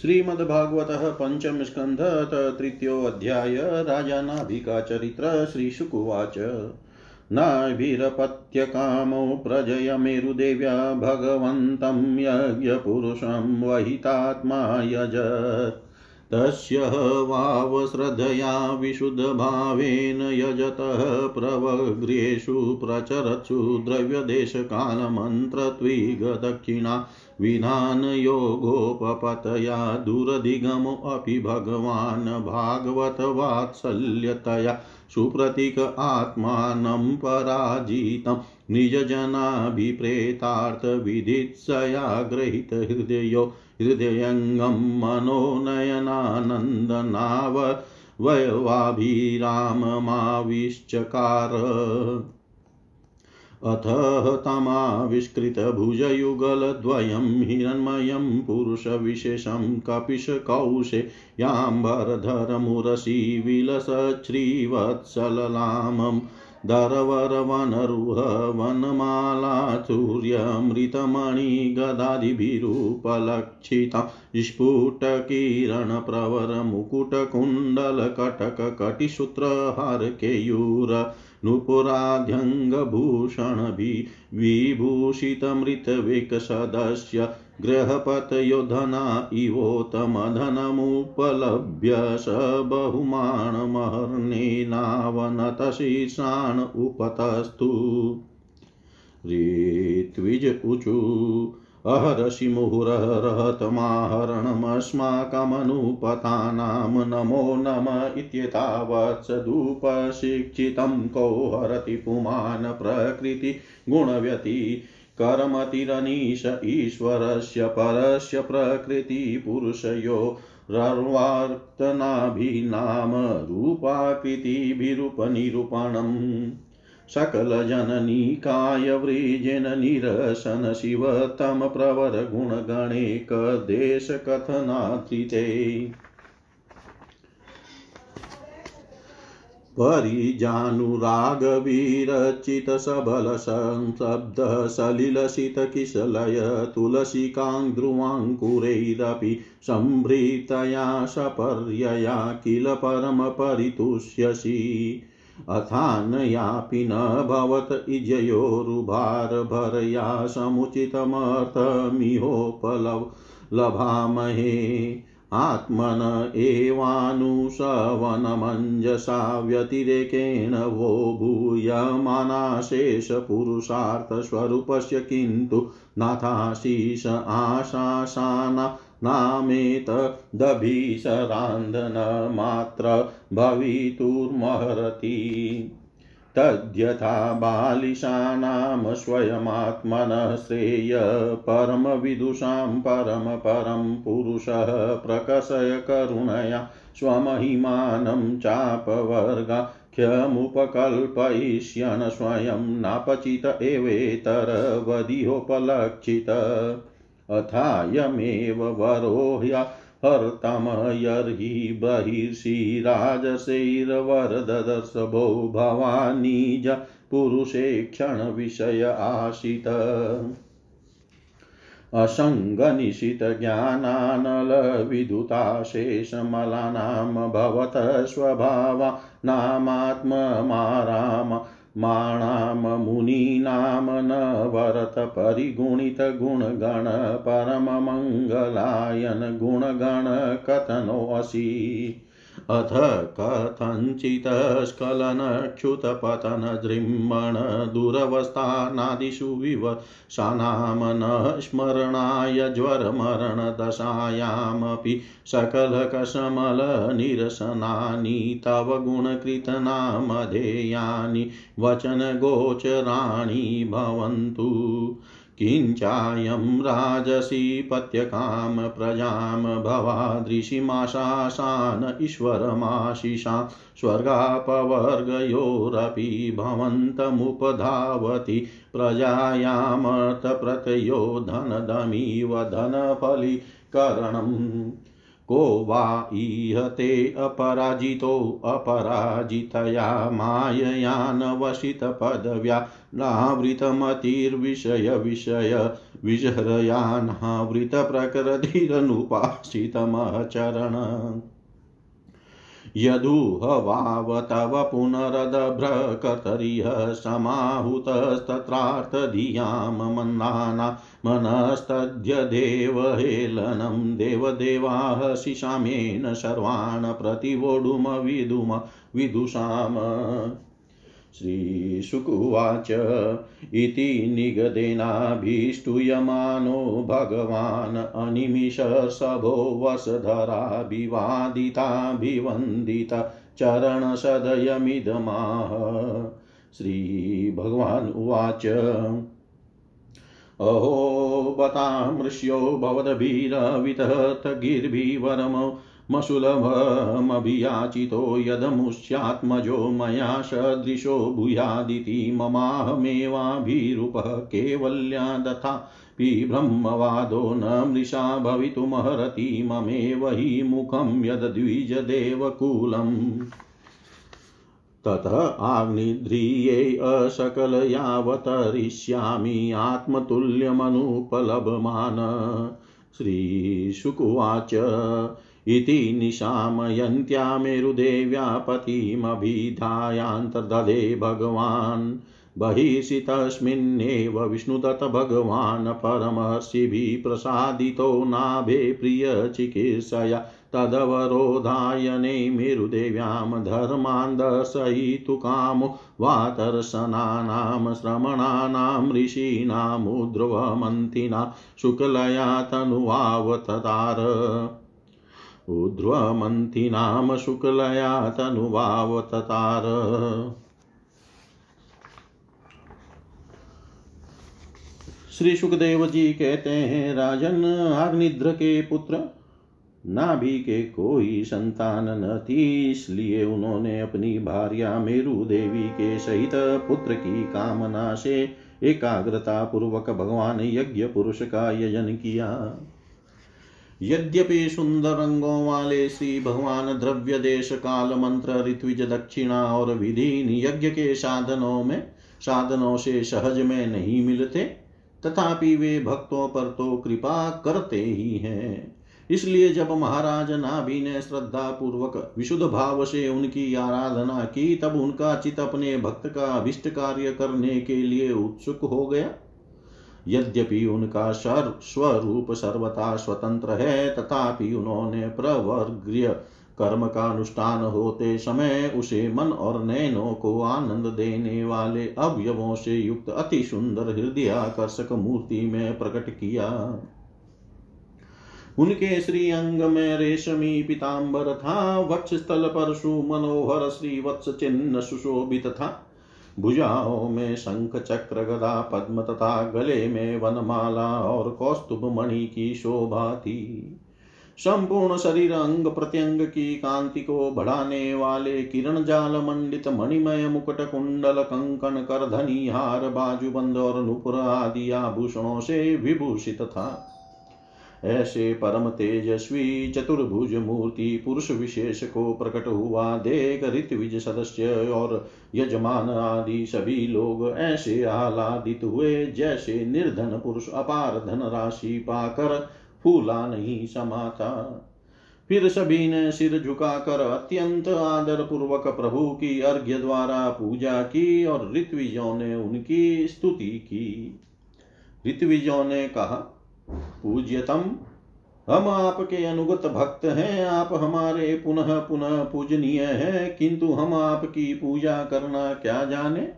श्रीमद्भागवत पंचम स्कंध तृतीयोऽध्याय राजा नाभिका चरित्र श्रीशुकुवाच। नाभिरपत्यकामो प्रजय मेरुदेव्या भगवन्तं यज्ञपुरुषं वहितात्मा यजत् तस्य वावश्रद्धया विशुद्धभावेन यजतः प्रवगृहेषु प्रचरत्सु द्रव्यदेशकालमन्त्रत्विगदक्षिणा विधानयोगोपपतया दुरधिगमोऽपि भगवान् भागवतवात्सल्यतया सुप्रतीक आत्मानं पराजितं। निजजनाभिप्रेतार्थविधित्सया गृहीतहृदयो हृदयङ्गं मनोनयनानन्दनाव वयवाभिराममाविश्चकार अथ तमाविष्कृतभुजयुगलद्वयं हिरण्मयं पुरुषविशेषं कपिशकौशेयाम्बरधरमुरसि विलसच्छ्रीवत्सललामम् दरवरवनरुह वनमालाचूर्यमृतमणिगदादिभिरुपलक्षिता स्फुटकिरणप्रवरमुकुटकुण्डलकटककटिसूत्रहारकेयूर नूपुराध्यङ्गभूषणभिभूषितमृतविकसदस्य गृहपतयो धना इवोतमधनमुपलभ्य स बहुमानमहर्णेनावनतशीर्षाण उपतस्तु। ऋत्विज ऊचु अहर्षि मुहुरहतमाहरणमस्माकमनुपतानां नमो नम इत्येतावत्सदुपशिक्षितं को हरति पुमान् प्रकृतिगुणव्यति कर्मतिरनीश ईश्वरस्य परस्य प्रकृतिपुरुषयो रर्वार्तनाभिनाम सकलजननीकायव्रीजेन निरसन शिव तमप्रवरगुणगणेकदेशकथनात्रिते परिजानुरागविरचितसबलसंशब्दसलिलसितकिशलय तुलसिकाङ्ध्रुवाङ्कुरैरपि सम्भृतया सपर्यया किल परमपरितुष्यसि अथानयापि न भवत इजयोरुभारभरया समुचितमर्थमिहोपलभामहे आत्मन एवानुशवनमञ्जसा व्यतिरेकेण वो भूयमानाशेषपुरुषार्थस्वरूपस्य किन्तु नाथाशीष आशासाना नामेतदभिसरान्धनमात्र भवितुर्महरति तद्यथा बालिशानां स्वयमात्मनः श्रेय परमविदुषां परमपरं पुरुषः प्रकसय करुणया स्वमहिमानं चापवर्गाख्यमुपकल्पयिष्यन् स्वयं नापचित एवेतरवधियोपलक्षित। अथायमेव वरोह्या हर्तमयर्हि बहिर्षि राजशैरवरदर्शभो भवानीज पुरुषे क्षणविषय आशित। असङ्गनिशितज्ञानानलविदुताशेषमलानां भवत स्वभावा नामात्ममाराम माणां मुनीनां न वरतपरिगुणितगुणगण परममङ्गलायन गुणगणकथनोऽसि अथ कथञ्चित् स्खलनच्युतपतनदृम्मण दुरवस्थानादिषु विवशानां न स्मरणाय ज्वरमरणदशायामपि सकलकशमलनिरसनानि तव गुणकृतनामधेयानि वचनगोचराणि भवन्तु। किञ्चायं राजसि पत्यकां प्रजां भवादृशिमाशासान् ईश्वरमाशिषा स्वर्गापवर्गयोरपि भवन्तमुपधावति प्रजायामर्थप्रतयो धनदमिव धनफलीकरणम् को वा ईहते अपराजितो, अपराजितया मायया नवशितपदव्या नावृतमतिर्विषय विषय विजहरया नावृतप्रकृतिरनुपासितमचरण यदुहवाव तव पुनरदभ्रकर्तरिह समाहुतस्तत्रार्थधियाँ मन्दाना मनस्तद्य देवहेलनं देवदेवाः शिशामेन सर्वान् प्रतिवोढुमविदुम विदुषाम्। श्रीशुकुवाच इति निगदेनाभीष्टूयमानो भगवान् अनिमिषसभो वसधराभिवादिताभिवन्दित चरणसदयमिदमाह। श्रीभगवान् उवाच अहो बतामृष्यो भवद्भिरवितथ गिर्भिवरमो मशुलभमभियाचितो यदमुष्यात्मजो मया सदृशो भूयादिति ममाहमेवाभिरूपः कैवल्या तथा ब्रह्मवादो न मृषा भवितुमर्हति ममेव हि मुखं यद्विजदेवकुलम्। ततः आग्निध्रिये असकलयावतरिष्यामि आत्मतुल्यमनुपलभमान। श्रीशुकुवाच इति निशामयन्त्या मेरुदेव्या पतिमभिधायान्तर्दधे भगवान्। बहिषि तस्मिन्नेव विष्णुदत्त भगवान् परमर्षिभिः प्रसादितो नाभे प्रियचिकित्सया तदवरोधायने मेरुदेव्यां धर्मान् दर्शयितु कामो वातर्शनानां श्रमणानां ऋषीणामुद्रवमन्थिना शुक्लया तनुवावततार ऊर्ध्वमन्थिनां शुक्लया तनुवावततार श्री सुखदेव जी कहते हैं, राजन अग्निद्र के पुत्र, नाभि के कोई संतान न थी, इसलिए उन्होंने अपनी भार्या मेरु देवी के सहित पुत्र की कामना से एकाग्रता पूर्वक भगवान यज्ञ पुरुष का यजन किया। यद्यपि सुंदर रंगों वाले श्री भगवान द्रव्य देश काल मंत्र ऋत्विज दक्षिणा और विधि यज्ञ के साधनों में, साधनों से सहज में नहीं मिलते, तथापि वे भक्तों पर तो कृपा करते ही हैं। इसलिए जब महाराज नाभि ने श्रद्धा पूर्वक विशुद्ध भाव से उनकी आराधना की, तब उनका चित अपने भक्त का अभिष्ट कार्य करने के लिए उत्सुक हो गया। यद्यपि उनका स्वरूप सर्वथा स्वतंत्र है, तथापि उन्होंने प्रवर्ग्य कर्म का अनुष्ठान होते समय उसे मन और नैनों को आनंद देने वाले अवयवों से युक्त अति सुंदर हृदय आकर्षक मूर्ति में प्रकट किया। उनके श्री अंग में रेशमी पिताम्बर था वक्ष स्थल पर सुमनोहर श्री वत्स चिन्ह सुशोभित था। भुजाओं में शंख चक्र गदा पद्म तथा गले में वनमाला और कौस्तुभ मणि की शोभा थी। संपूर्ण शरीर अंग प्रत्यंग की कांति को बढ़ाने वाले किरण जाल मंडित मणिमय मुकुट कुंडल कंकन कर धनी हार बाजूबंद और नुपुर आदि आभूषणों से विभूषित था। ऐसे परम तेजस्वी चतुर्भुज मूर्ति पुरुष विशेष को प्रकट हुआ। देख ऋतविज सदस्य और यजमान आदि सभी लोग ऐसे आह्लादित हुए जैसे निर्धन पुरुष अपार धन राशि पाकर फूला नहीं समाता फिर सभी ने सिर झुकाकर अत्यंत आदर पूर्वक प्रभु की अर्घ्य द्वारा पूजा की और ऋत्विजों ने उनकी स्तुति की। ऋत्विजों ने कहा पूज्यतम। हम आपके अनुगत भक्त हैं, आप हमारे पुनः पुनः पूजनीय हैं, किंतु हम आपकी पूजा करना क्या जाने?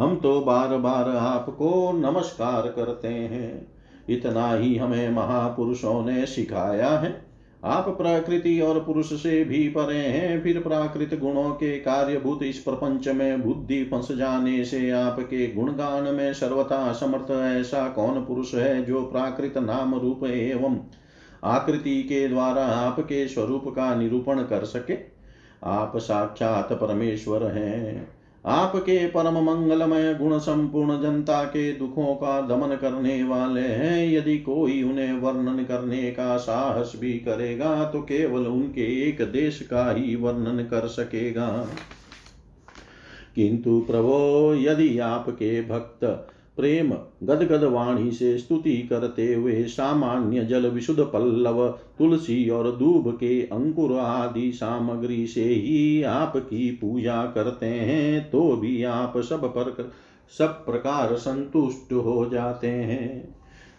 हम तो बार बार आपको नमस्कार करते हैं। इतना ही हमें महापुरुषों ने सिखाया है। आप प्रकृति और पुरुष से भी परे हैं, फिर प्राकृत गुणों के कार्यभूत इस प्रपंच में बुद्धि फंस जाने से आपके गुणगान में सर्वथा समर्थ ऐसा कौन पुरुष है जो प्राकृत नाम रूप एवं आकृति के द्वारा आपके स्वरूप का निरूपण कर सके? आप साक्षात परमेश्वर हैं। आपके परम मंगलमय गुण संपूर्ण जनता के दुखों का दमन करने वाले हैं। यदि कोई उन्हें वर्णन करने का साहस भी करेगा तो केवल उनके एक देश का ही वर्णन कर सकेगा। किंतु प्रभो, यदि आपके भक्त प्रेम गदगद वाणी से स्तुति करते हुए सामान्य जल विशुद्ध पल्लव, तुलसी और दूब के अंकुर आदि सामग्री से ही आपकी पूजा करते हैं तो भी आप सब पर सब प्रकार संतुष्ट हो जाते हैं।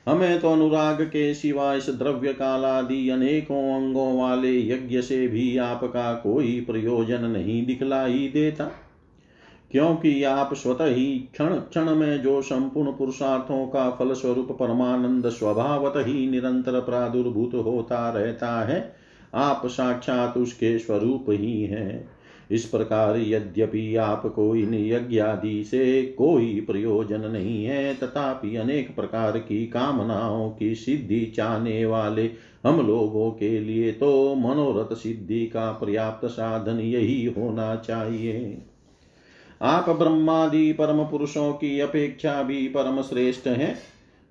हमें तो अनुराग के सिवा इस द्रव्य कालादि अनेकों अंगों वाले यज्ञ से भी आपका कोई प्रयोजन नहीं दिखलाई देता। क्योंकि आप स्वतः ही क्षण क्षण में जो संपूर्ण पुरुषार्थों का फल स्वरूप परमानंद स्वभावत ही निरंतर प्रादुर्भूत होता रहता है, आप साक्षात उसके स्वरूप ही हैं। इस प्रकार यद्यपि आपको इन यज्ञादि से कोई प्रयोजन नहीं है, तथापि अनेक प्रकार की कामनाओं की सिद्धि चाहने वाले हम लोगों के लिए तो मनोरथ सिद्धि का पर्याप्त साधन यही होना चाहिए। आप ब्रह्मादि परम पुरुषों की अपेक्षा भी परम श्रेष्ठ हैं।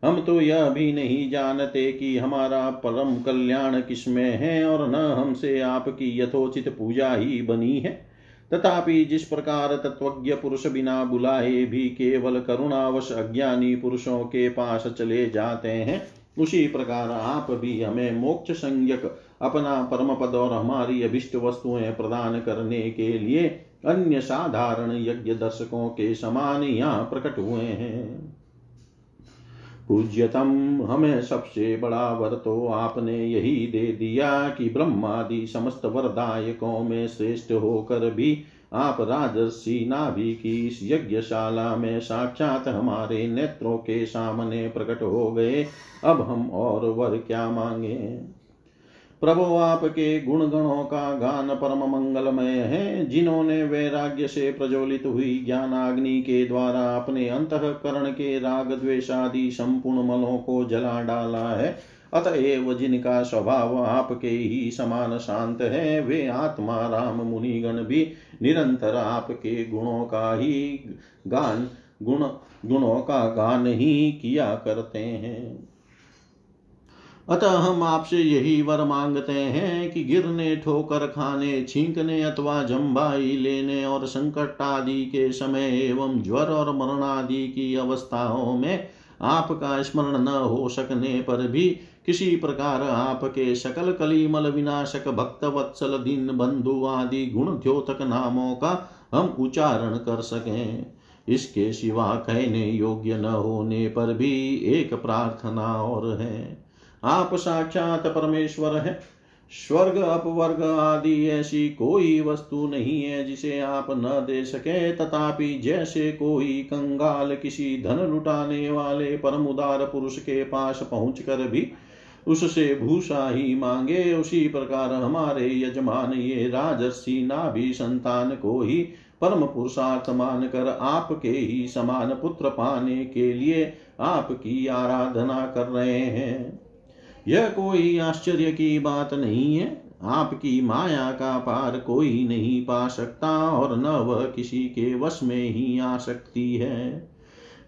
हम तो यह भी नहीं जानते कि हमारा परम कल्याण किसमें है और न हमसे आपकी यथोचित पूजा ही बनी है। तथापि जिस प्रकार तत्वज्ञ पुरुष बिना बुलाए भी केवल करुणावश अज्ञानी पुरुषों के पास चले जाते हैं, उसी प्रकार आप भी हमें मोक्ष संज्ञक अपना परम पद और हमारी अभिष्ट वस्तुएँ प्रदान करने के लिए अन्य साधारण यज्ञ दर्शकों के समान यहाँ प्रकट हुए हैं। पूज्यतम, हमें सबसे बड़ा वर तो आपने यही दे दिया कि ब्रह्मादि समस्त वरदायकों में श्रेष्ठ होकर भी आप राजर्षि नाभि की इस यज्ञशाला में साक्षात हमारे नेत्रों के सामने प्रकट हो गए। अब हम और वर क्या मांगे? प्रभु आपके गुण गणों का गान परम मंगलमय है, जिन्होंने वैराग्य से प्रज्वलित हुई ज्ञानाग्नि के द्वारा अपने अंतकरण के राग द्वेषादि संपूर्ण मलों को जला डाला है। अतएव जिनका स्वभाव आपके ही समान शांत है, वे आत्मा राम मुनिगण भी निरंतर आपके गुणों का ही गान, गुण, गुणों का गान ही किया करते हैं। अतः हम आपसे यही वर मांगते हैं कि गिरने, ठोकर खाने, छींकने अथवा जम्बाई लेने और संकट आदि के समय एवं ज्वर और मरण आदि की अवस्थाओं में आपका स्मरण न हो सकने पर भी किसी प्रकार आपके सकल कलिमल विनाशक भक्त वत्सल दीन बंधु आदि गुण द्योतक नामों का हम उच्चारण कर सकें। इसके सिवा कहने योग्य न होने पर भी एक प्रार्थना और है। आप साक्षात परमेश्वर है। स्वर्ग, अपवर्ग आदि ऐसी कोई वस्तु नहीं है जिसे आप न दे सके। तथापि जैसे कोई कंगाल किसी धन लुटाने वाले परम उदार पुरुष के पास पहुँच भी उससे भूषा ही मांगे, उसी प्रकार हमारे यजमान ये राजर्षि नाभि संतान को ही परम पुरुषार्थ मान कर आपके ही समान पुत्र पाने के लिए आपकी आराधना कर रहे हैं। यह कोई आश्चर्य की बात नहीं है। आपकी माया का पार कोई नहीं पा सकता और न वह किसी के वश में ही आ सकती है।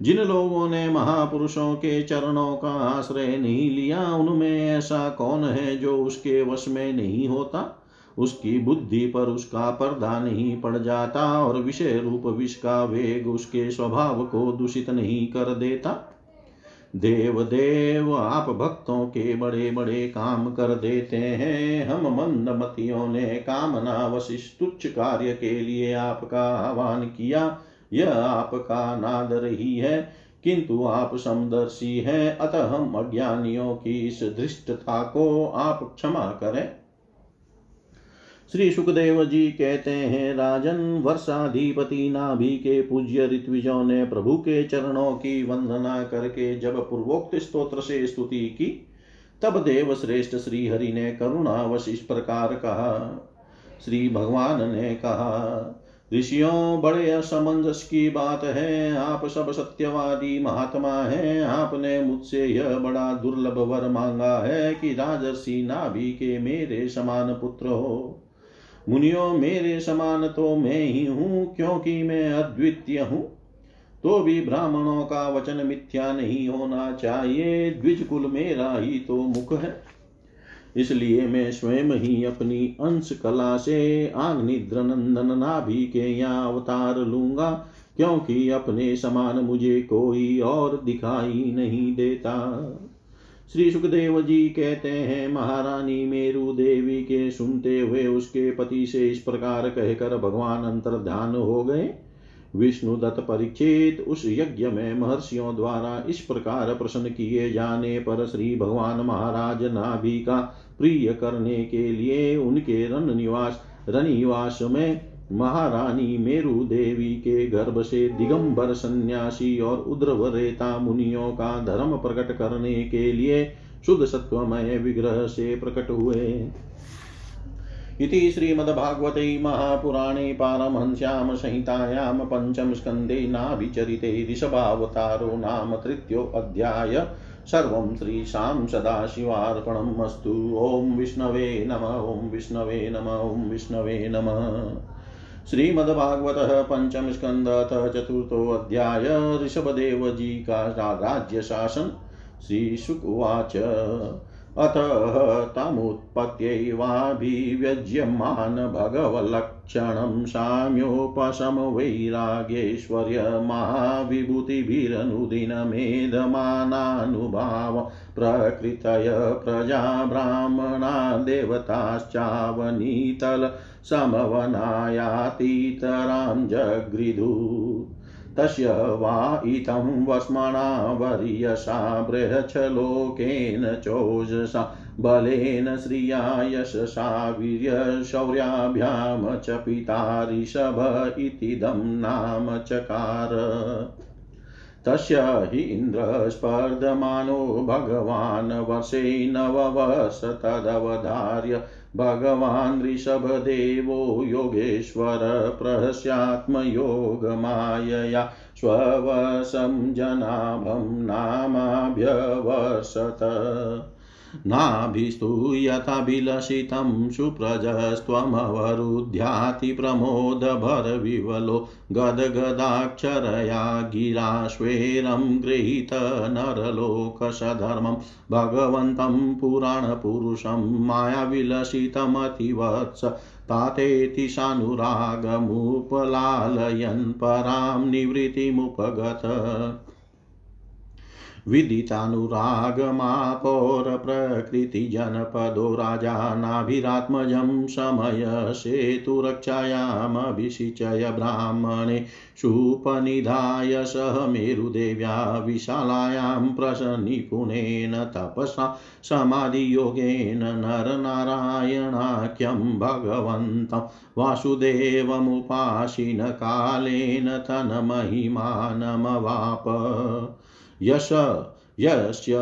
जिन लोगों ने महापुरुषों के चरणों का आश्रय नहीं लिया, उनमें ऐसा कौन है जो उसके वश में नहीं होता? उसकी बुद्धि पर उसका पर्दा नहीं पड़ जाता और विषय रूप विष का वेग उसके स्वभाव को दूषित नहीं कर देता। देव देव आप भक्तों के बड़े बड़े काम कर देते हैं। हम मंदमतियों ने कामना वशिष्ठ, तुच्छ कार्य के लिए आपका आह्वान किया। यह आपका नादर ही है, किंतु आप समदर्शी हैं। अतः हम अज्ञानियों की इस धृष्टता को आप क्षमा करें। श्री सुखदेव जी कहते हैं, राजन वर्षाधिपति नाभि के पूज्य ऋत्विजों ने प्रभु के चरणों की वंदना करके जब पूर्वोक्त स्तोत्र से स्तुति की, तब देव श्रेष्ठ श्री हरि ने करुणावश इस प्रकार कहा। श्री भगवान ने कहा, ऋषियों, बड़े असमंजस की बात है, आप सब सत्यवादी महात्मा हैं, आपने मुझसे यह बड़ा दुर्लभ वर मांगा है कि राजर्षि नाभि के मेरे समान पुत्र हो। मुनियो मेरे समान तो मैं ही हूँ, क्योंकि मैं अद्वितीय हूँ। तो भी ब्राह्मणों का वचन मिथ्या नहीं होना चाहिए द्विज कुल मेरा ही तो मुख है। इसलिए मैं स्वयं ही अपनी अंश कला से आग्निद्र नंदन नाभि के यहाँ अवतार लूँगा, क्योंकि अपने समान मुझे कोई और दिखाई नहीं देता। श्री सुखदेव जी कहते हैं, महारानी मेरु देवी के सुनते हुए उसके पति से इस प्रकार कहकर भगवान अंतर ध्यान हो गए। विष्णु दत्त परीक्षित उस यज्ञ में महर्षियों द्वारा इस प्रकार प्रसन्न किए जाने पर श्री भगवान महाराज नाभि का प्रिय करने के लिए उनके रन निवास रनिवास में महारानी मेरु देवी के गर्भ से दिगंबर सन्यासी और उद्रवरेता मुनियों का धर्म प्रकट करने के लिए शुद्ध सत्वमय विग्रह से प्रकट हुए। इति श्रीमद्भागवते महापुराणे पारमहंस्यां संहितायां पञ्चमस्कन्धे नाभिचरिते ऋषभावतारो नाम तृतीयोऽध्याय सर्वं श्रीशां सदाशिवार्पणम् अस्तु। ॐ विष्णवे नम, ॐ विष्णवे नम, ॐ विष्णवे नमः। श्रीमद्भागवत पंचम स्कंदथ चतुर्थोऽध्याय ऋषभदेव जी का राज्य शासन श्रीशुकुवाच। अतः तमुत्पत्त्यैवाभिव्यज्यमान भगवल्लक्षणं साम्योपशमवैराग्यैश्वर्यमाविभूतिभिरनुदिनमेधमानानुभाव प्रकृतय प्रजा ब्राह्मणा देवताश्चावनीतल। समवनायातीतरां जगृधु तस्य वा इतं वस्मणा वर्यसा बृहच्छलोकेन चोजसा बलेन श्रिया यशसा वीर्यशौर्याभ्यां च पिता ऋषभ इतीदं नाम चकार। तस्य हि इन्द्रस्पर्धमानो भगवान् वर्षे नववर्ष तदवधार्य भगवान् ऋषभदेवो योगेश्वर प्रहस्यात्मयोगमायया स्ववशं जनाभं नामाभ्यवर्षत नाभिस्तु यथाभिलषितं सुप्रजस्त्वमवरुध्याति प्रमोदभरविवलो गदगदाक्षरया गिराश्वेरं गृहीत नरलोकसधर्मं भगवन्तं पुराणपुरुषं मायाविलसितमतिवत्स तातेति सानुरागमुपलालयन् परां निवृत्तिमुपगत विदितानुरागमापौरप्रकृतिजनपदो राजा नाभिरात्मजं समयसेतुरक्षायामभिषिचय ब्राह्मणे सुपनिधाय सह मेरुदेव्या विशालायां प्रसन्निपुणेन तपसा समाधियोगेन नरनारायणाख्यं भगवन्तं वासुदेवमुपासीनकालेन तन्महिमानमवाप। यश यस्य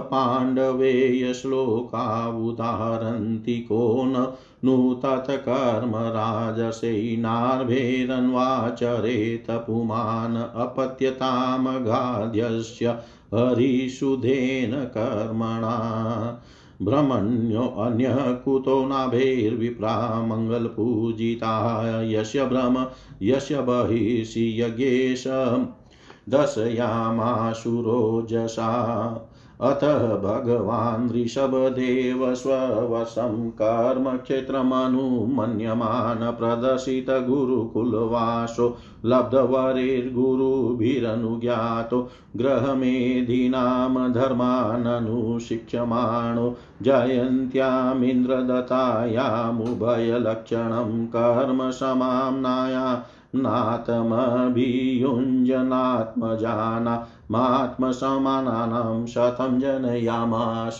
पाण्डवेय श्लोकावुदाहरन्ति को न नु तत्कर्मराजसेनार्भेरन्वाचरेत पुमान् अपत्यतामगाध्यस्य हरिषुधेन कर्मणा। भ्रमण्योऽन्यः कुतो नाभैर्विप्रा मङ्गलपूजिता। यस्य भ्रम यस्य बहिषि यज्ञेश दशयामाशुरोजसा अतः भगवान् ऋषभदेव स्ववशं कर्मक्षेत्रमनुमन्यमान् प्रदर्शितगुरुकुलवासो लब्धवरेर्गुरुभिरनुज्ञातो। ग्रहमेधीनां धर्माननुशिक्ष्यमाणो जयन्त्यामिन्द्रदत्तायामुभयलक्षणं कर्म समाम्नाया नातमभियुञ्जनात्मजानामात्मसमानानां शतं जनयामास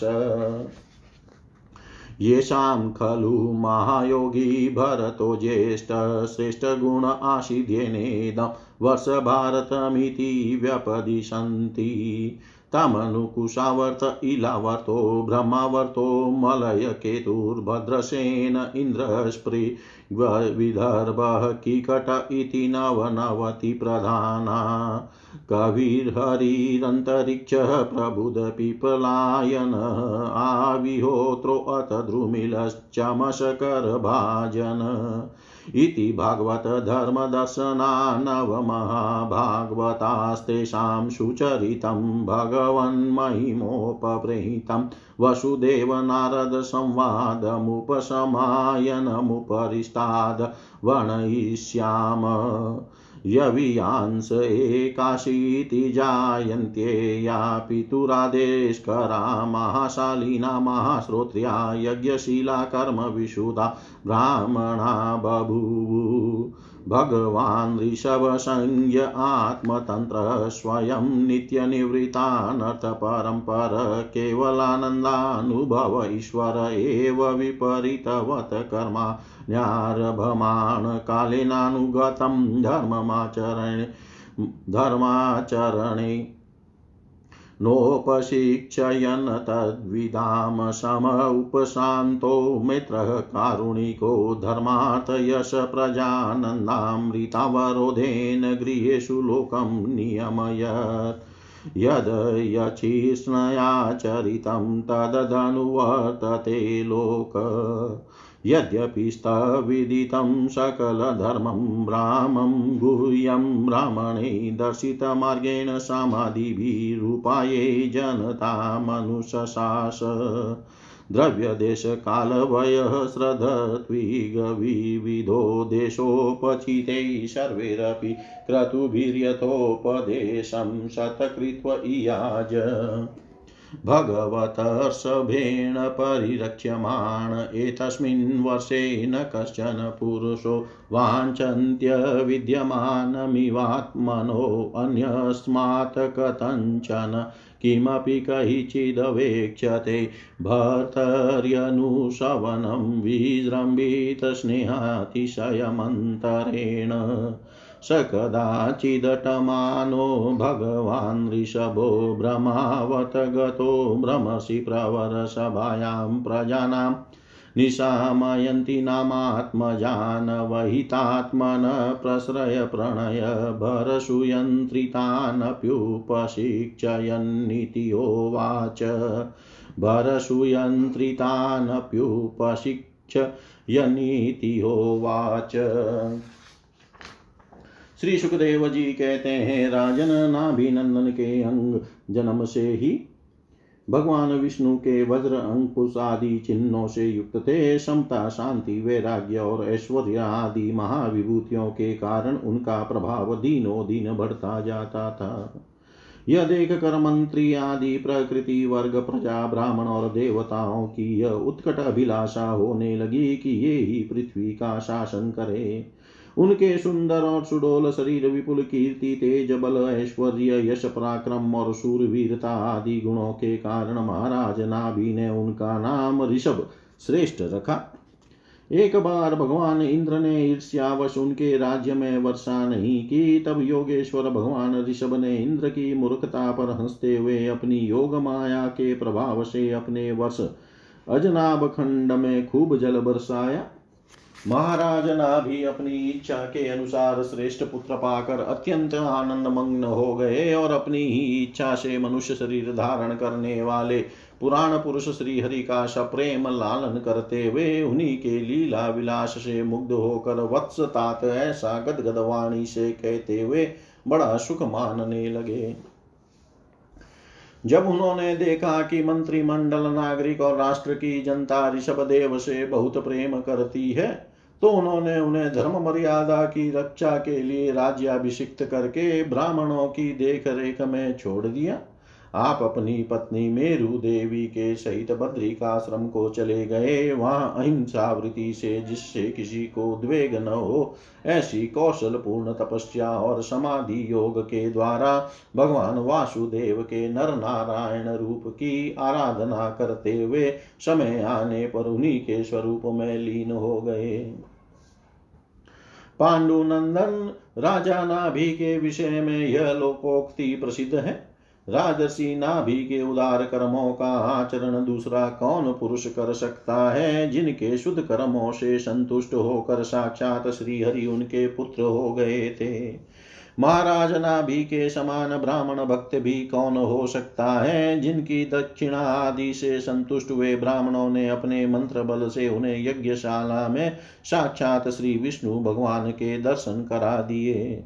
येषां खलु महायोगी भरतो ज्येष्ठश्रेष्ठगुण आसीद्येनेदं वर्षभारतमिति व्यपदिशन्ति। तमनुकुशावर्त इलावर्तो ब्रह्मावर्तो मलयकेतुर्भद्रसेन इन्द्रस्पृ विदर्भः किकट इति नवनवति प्रधाना कविर्हरिरन्तरिक्षः प्रबुधपिपलायन आविहोत्रोऽथ द्रुमिलश्चमशकरभाजन। इति भागवतधर्मदर्शना नवमहाभागवतास्तेषां सुचरितं भगवन्महिमोपप्रेतं वसुदेवनारदसंवादमुपशमायनमुपरिष्टाद् वर्णयिष्याम यवियांस एकाशीति जायन्त्येया पितुरादेशकरा महाशालिना महाश्रोत्र्या यज्ञशीला कर्मविशुदा ब्राह्मणा बभूवु। भगवान् ऋषभसंज्ञ आत्मतन्त्र स्वयं नित्यनिवृत्तानर्थपरम्पर केवलानन्दानुभव ईश्वर एव विपरीतवत् कर्मा न्यारभमाण धर्ममाचरणे धर्माचरणे नोपशिक्षयन् तद्विदां सम उपशान्तो मित्रः कारुणिको धर्मार्थयश प्रजानन्दामृतावरोधेन गृहेषु लोकं नियमयत्। यद् यचिष्णयाचरितं तदनुवर्तते लोक। यद्यपि स्तविदितं सकलधर्मं रामं गुह्यं ब्राह्मणे दर्शितमार्गेण समाधिभिरूपायै जनतामनुशशास। द्रव्यदेशकालवयः श्रद्धत्विगविविधो देशोपचिते सर्वैरपि क्रतुभिर्यथोपदेशं शतकृत्व इयाज। भगवतर्षभेण परिरक्ष्यमाण एतस्मिन् वर्षे न कश्चन पुरुषो वाञ्छन्त्यविद्यमानमिवात्मनो अन्यस्मात् कथञ्चन किमपि कैचिदवेक्ष्यते। भर्तर्यनुशवनं विजृम्भितस्नेहातिशयमन्तरेण। स कदाचिदटमानो भगवान् ऋषभो भ्रमावत गतो भ्रमसि प्रवरसभायां प्रजानां निशामयन्ति नामात्मजानवहितात्मन प्रश्रय प्रणय भरसुयन्त्रितानप्युपशिक्षयन्निति होवाच भरसुयन्त्रितानप्युपशिक्षयन्निति होवाच श्री सुखदेव जी कहते हैं, राजन नाभिनंदन के अंग जन्म से ही भगवान विष्णु के वज्र अंकुश आदि चिन्हों से युक्त थे। समता, शांति, वैराग्य और ऐश्वर्य आदि महाविभूतियों के कारण उनका प्रभाव दिनों दिन बढ़ता जाता था। यह देख कर मंत्री आदि, प्रकृति, वर्ग, प्रजा, ब्राह्मण और देवताओं की यह उत्कट अभिलाषा होने लगी कि ये ही पृथ्वी का शासन करे। उनके सुंदर और सुडोल शरीर विपुल कीर्ति, तेज बल, ऐश्वर्य, यश, पराक्रम और सूरवीरता आदि गुणों के कारण महाराज नाभि ने उनका नाम ऋषभ श्रेष्ठ रखा। एक बार भगवान इंद्र ने ईर्ष्यावश उनके राज्य में वर्षा नहीं की, तब योगेश्वर भगवान ऋषभ ने इंद्र की मूर्खता पर हँसते हुए अपनी योग माया के प्रभाव से अपने वर्ष अजनाब खंड में खूब जल बरसाया। महाराज नाभि अपनी इच्छा के अनुसार श्रेष्ठ पुत्र पाकर अत्यंत आनंद मग्न हो गए और अपनी ही इच्छा से मनुष्य शरीर धारण करने वाले पुराण पुरुष श्री हरि का सप्रेम लालन करते हुए उन्हीं के लीला विलास से मुग्ध होकर वत्स तात ऐसा गदगद वाणी से कहते हुए बड़ा सुख मानने लगे। जब उन्होंने देखा कि मंत्रिमंडल नागरिक और राष्ट्र की जनता ऋषभ देव से बहुत प्रेम करती है तो उन्होंने उन्हें धर्म मर्यादा की रक्षा के लिए राज्याभिषिक्त करके ब्राह्मणों की देख रेख में छोड़ दिया। आप अपनी पत्नी मेरु देवी के सहित बद्रिकाश्रम को चले गए। वहाँ अहिंसा वृत्ति से जिससे किसी को उद्वेग न हो, ऐसी कौशल पूर्ण तपस्या और समाधि योग के द्वारा भगवान वासुदेव के नर नारायण रूप की आराधना करते हुए समय आने पर उन्हीं के स्वरूप में लीन हो गए। पांडुनंदन राजा नाभि के विषय में यह लोकोक्ति प्रसिद्ध है। राजसी नाभि के उदार कर्मों का आचरण दूसरा कौन पुरुष कर सकता है, जिनके शुद्ध कर्मों से संतुष्ट होकर साक्षात श्रीहरि उनके पुत्र हो गए थे? महाराज नाभि के समान ब्राह्मण भक्त भी कौन हो सकता है? जिनकी दक्षिणा आदि से संतुष्ट हुए ब्राह्मणों ने अपने मंत्र बल से उन्हें यज्ञशाला में साक्षात श्री विष्णु भगवान के दर्शन करा दिए।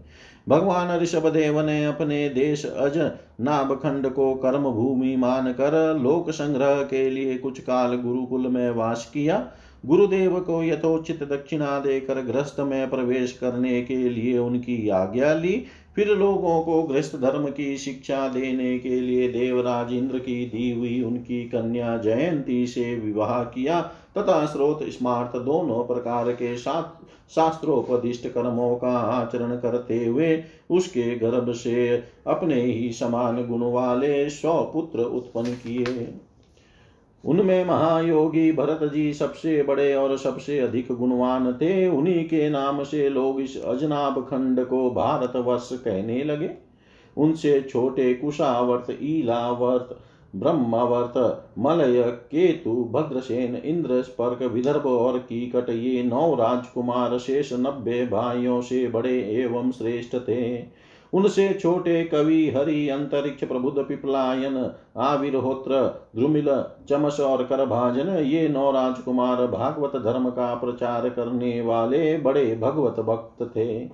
भगवान ऋषभ देव ने अपने देश अज नाभखंड को कर्म भूमि मान कर लोक संग्रह के लिए कुछ काल गुरुकुल में वास किया। गुरुदेव को यथोचित दक्षिणा देकर गृहस्थ में प्रवेश करने के लिए उनकी आज्ञा ली। फिर लोगों को गृहस्थ धर्म की शिक्षा देने के लिए देवराज इंद्र की दी हुई उनकी कन्या जयंती से विवाह किया तथा स्रोत स्मार्त दोनों प्रकार के शास्त्रोपदिष्ट कर्मों का आचरण करते हुए उसके गर्भ से अपने ही समान गुण वाले सौ पुत्र उत्पन्न किए। उनमें महायोगी भरत जी सबसे बड़े और सबसे अधिक गुणवान थे। उन्हीं के नाम से लोग इस अजनाब खंड को भारत वर्ष कहने लगे। उनसे छोटे कुशावर्त, ईलावर्त, ब्रह्मावर्त, मलय, केतु, भद्रसेन इंद्र स्पर्क विदर्भ और कीकट ये नौ राजकुमार शेष नब्बे भाइयों से बड़े एवं श्रेष्ठ थे। उनसे छोटे कवि हरि, अंतरिक्ष प्रबुद्ध, पिपलायन, आविर्होत्र, द्रुमिल, चमस और करभाजन, ये नौ राजकुमार भागवत धर्म का प्रचार करने वाले बड़े भगवत भक्त थे।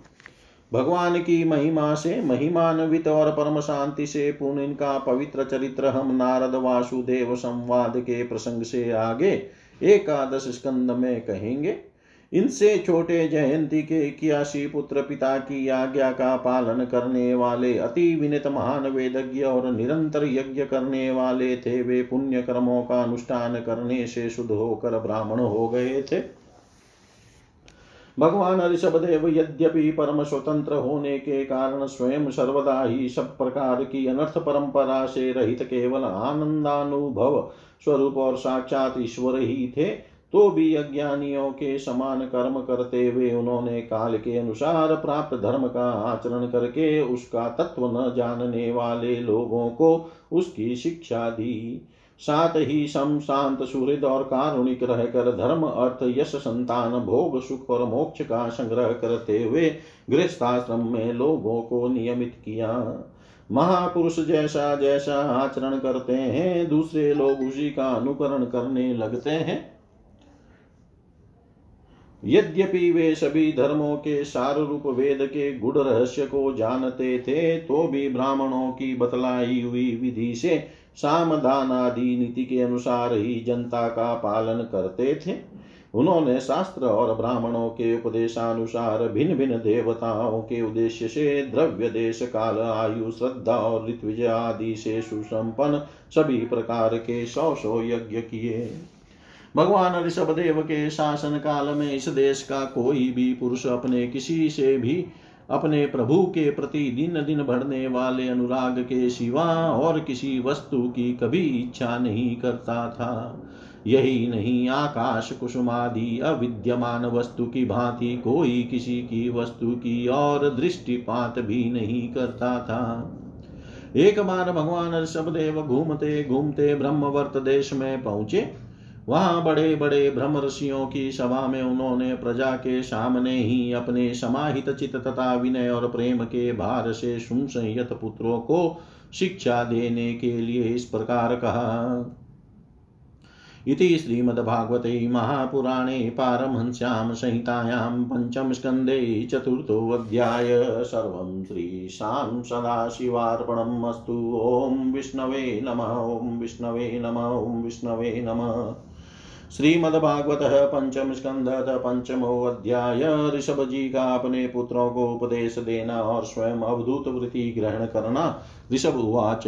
भगवान की महिमा से, महिमान्वित और परम शांति से पूर्ण इनका पवित्र चरित्र हम नारद वासुदेव संवाद के प्रसंग से आगे एकादश स्कंद में कहेंगे। इनसे छोटे जयंती के इक्यासी पुत्र पिता की आज्ञा का पालन करने वाले अति विनित महान वेदज्ञ और निरंतर यज्ञ करने वाले थे, वे पुण्य कर्मों का अनुष्ठान करने से शुद्ध होकर ब्राह्मण हो गए थे। भगवान ऋषभदेव यद्यपि परम स्वतंत्र होने के कारण स्वयं सर्वदा ही सब प्रकार की अनर्थ परंपरा से रहित केवल आनंदानुभव स्वरूप और साक्षात ईश्वर ही थे तो भी अज्ञानियों के समान कर्म करते हुए उन्होंने काल के अनुसार प्राप्त धर्म का आचरण करके उसका तत्व न जानने वाले लोगों को उसकी शिक्षा दी। साथ ही सम शांत सुहृद और कारुणिक रहकर धर्म अर्थ यश संतान भोग सुख और मोक्ष का संग्रह करते हुए गृहस्थाश्रम में लोगों को नियमित किया। महापुरुष जैसा जैसा आचरण करते हैं, दूसरे लोग उसी का अनुकरण करने लगते हैं। यद्यपि वे सभी धर्मों के सार रूप वेद के गुड़ रहस्य को जानते थे तो भी ब्राह्मणों की बतलाई हुई विधि से सामदान आदि नीति के अनुसार ही जनता का पालन करते थे। उन्होंने शास्त्र और ब्राह्मणों के उपदेशानुसार भिन्न भिन्न देवताओं के उद्देश्य से द्रव्य देश, काल, आयु, श्रद्धा और ऋत्विज आदि से सुसंपन्न सभी प्रकार के सौ सौ यज्ञ किए। भगवान ऋषभदेव के शासन काल में इस देश का कोई भी पुरुष अपने किसी से भी, अपने प्रभु के प्रति दिन दिन बढ़ने वाले अनुराग के सिवा और किसी वस्तु की कभी इच्छा नहीं करता था। यही नहीं, आकाश कुसुमादि अविद्यमान वस्तु की भांति कोई किसी की वस्तु की और दृष्टिपात भी नहीं करता था। एक बार भगवान ऋषभदेव घूमते घूमते ब्रह्मवर्त देश में पहुँचे। वहाँ बड़े बड़े ब्रह्म ऋषियों की सभा में उन्होंने प्रजा के सामने ही अपने समाहित चित तथा विनय और प्रेम के भार से सुनसंयत पुत्रों को शिक्षा देने के लिए इस प्रकार कहा। इति श्रीमद्भागवते महापुराणे पारमहंस्यां संहितायां पञ्चमस्कन्धे चतुर्थोऽध्याय। सर्वं श्रीशां सदाशिवार्पणम् अस्तु। ॐ विष्णवे नमः। ॐ विष्णवे नमः। ॐ विष्णवे नमः। श्रीमद्भागवत पंचम स्कंद पंचमो अध्याय ऋषभ जी का अपने पुत्रों को उपदेश देना और स्वयं अवधूत वृत्ति ग्रहण करना। ऋषभ उवाच।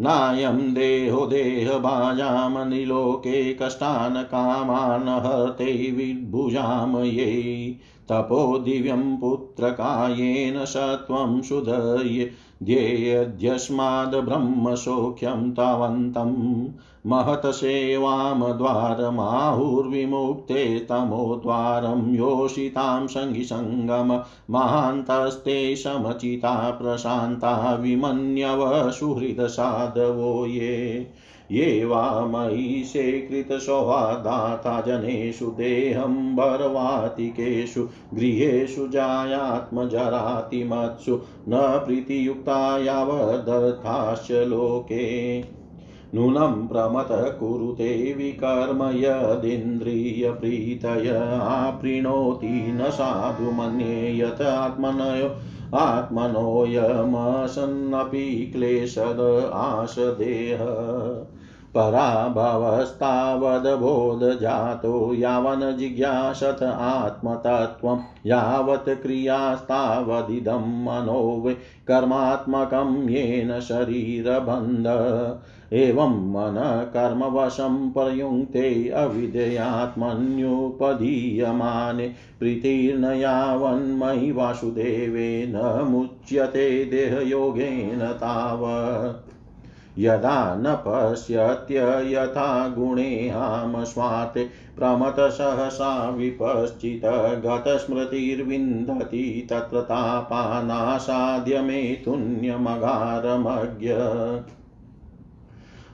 नायं देहो देहभाजामनिलोके कष्टान् कामान् हते विभुजां ये। तपो दिव्यं पुत्रकायेन स त्वं सुधये ध्येयद्यस्माद् ब्रह्मसौख्यं तावन्तम् महतसेवामद्वारमाहुर्विमुक्ते तमोद्वारं योषितां सङ्गिसङ्गम महान्तस्ते समचिता प्रशान्ता विमन्यव सुहृदसाधवो ये ये वा मयि शेकृतसौहार्दाता जनेषु देहं भरवातिकेषु, गृहेषु जायात्मजरातिमत्सु, न प्रीतियुक्ता यावदर्थाश्च लोके। नूनं प्रमत कुरुते विकर्म यदिन्द्रियप्रीतय आपृणोति न साधु मन्ये यत् आत्मनयो आत्मनोऽयमसन्नपि क्लेशद आशदेह। पराभवस्तावद्बोधजातो यावन् जिज्ञासत आत्मतत्त्वं यावत् क्रियास्तावदिदं मनो वै कर्मात्मकं येन शरीरबन्ध। एवं मनः कर्मवशं प्रयुङ्क्ते अविधेयात्मन्युपदीयमाने प्रीतिर्न यावन्मयि वासुदेवेन मुच्यते देहयोगेन तावत्। यदा न पश्यत्य यथा गुणेहां स्वाते प्रमतसहसा विपश्चित गतस्मृतिर्विन्दति तत्र तापानासाद्य मे तुन्यमगारमज्ञ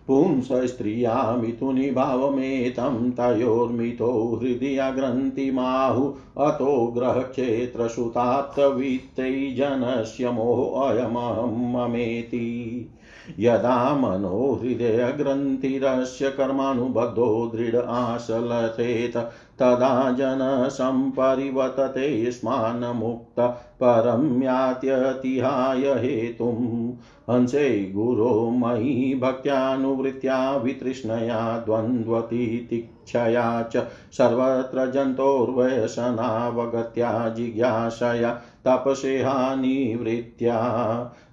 पुंसस्त्रिया मिथुनि भावमेतं तयोर्मितो हृदयग्रन्थिमाहु अतो ग्रहक्षेत्रसुतात्तवित्तै जनस्य मोऽयमहं ममेति। यदा मनो हृदयग्रन्थिरस्य कर्मानुबद्धो दृढ आशलथेत तदा जनसम्परिवतते स्मान्मुक्त परं यात्यतिहाय हेतुम् हंसे गुरो मयि भक्त्यानुवृत्त्या वितृष्णया द्वन्द्वतितिक्षया च सर्वत्र जन्तोर्वयसनावगत्या जिज्ञासया तपसेहानिवृत्त्या।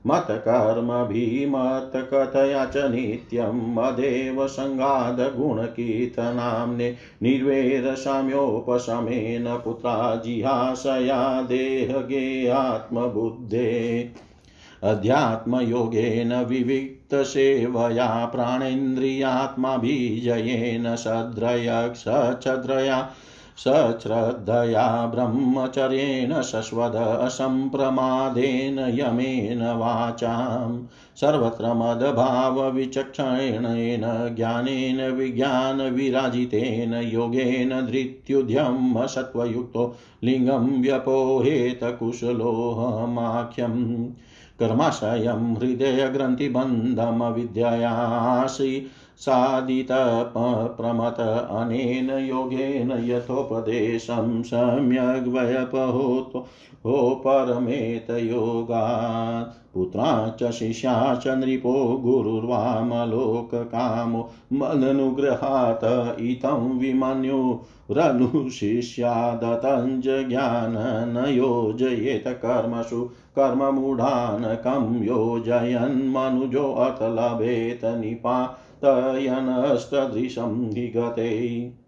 मतकर्मभिमत्कथया च नित्यं मदेव सङ्गादगुणकीर्तनाम्ने निर्वेरसाम्योपशमेन पुत्रा जिहासया देहगेयात्मबुद्धे अध्यात्मयोगेन विविक्तसेवया प्राणेन्द्रियात्माभिजयेन सद्रयक्षद्रया सश्रद्धया ब्रह्मचर्येण शश्वद असम्प्रमादेन यमेन वाचां। सर्वत्र मदभावविचक्षणेन ज्ञानेन विज्ञानविराजितेन योगेन धृत्युध्यं सत्त्वयुक्तो लिङ्गं व्यपोहेत कुशलोऽहमाख्यम् कर्माशयं हृदयग्रन्थिबन्धमविद्ययासि सादितप्रमत अनेन योगेन यथोपदेशं हो परमेत योगात् शिष्या च नृपो गुरुर्वामलोककामो। मदनुग्रहात् इतं विमन्युरनुशिष्यादतञ्जज्ञान न योजयेत कर्मसु। कर्ममूढान् कं योजयन्मनुजोऽथ लभेत निपा तयनष्टदृशं विगते।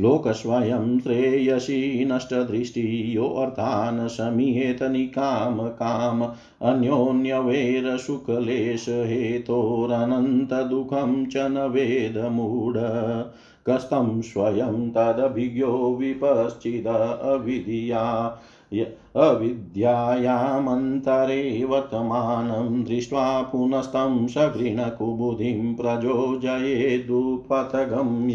लोकस्वयं श्रेयसी नष्टदृष्टियोऽर्थान् समीहेत निकाम काम अन्योन्यवैरशुक्लेशहेतोरनन्तदुःखं च न वेदमूढ। कस्तं स्वयं तदभिज्ञो विपश्चिद अविधिया अविद्यायामन्तरे वर्तमानं दृष्ट्वा पुनस्तं सघृणकुबुधिं प्रजोजयेदुपथगं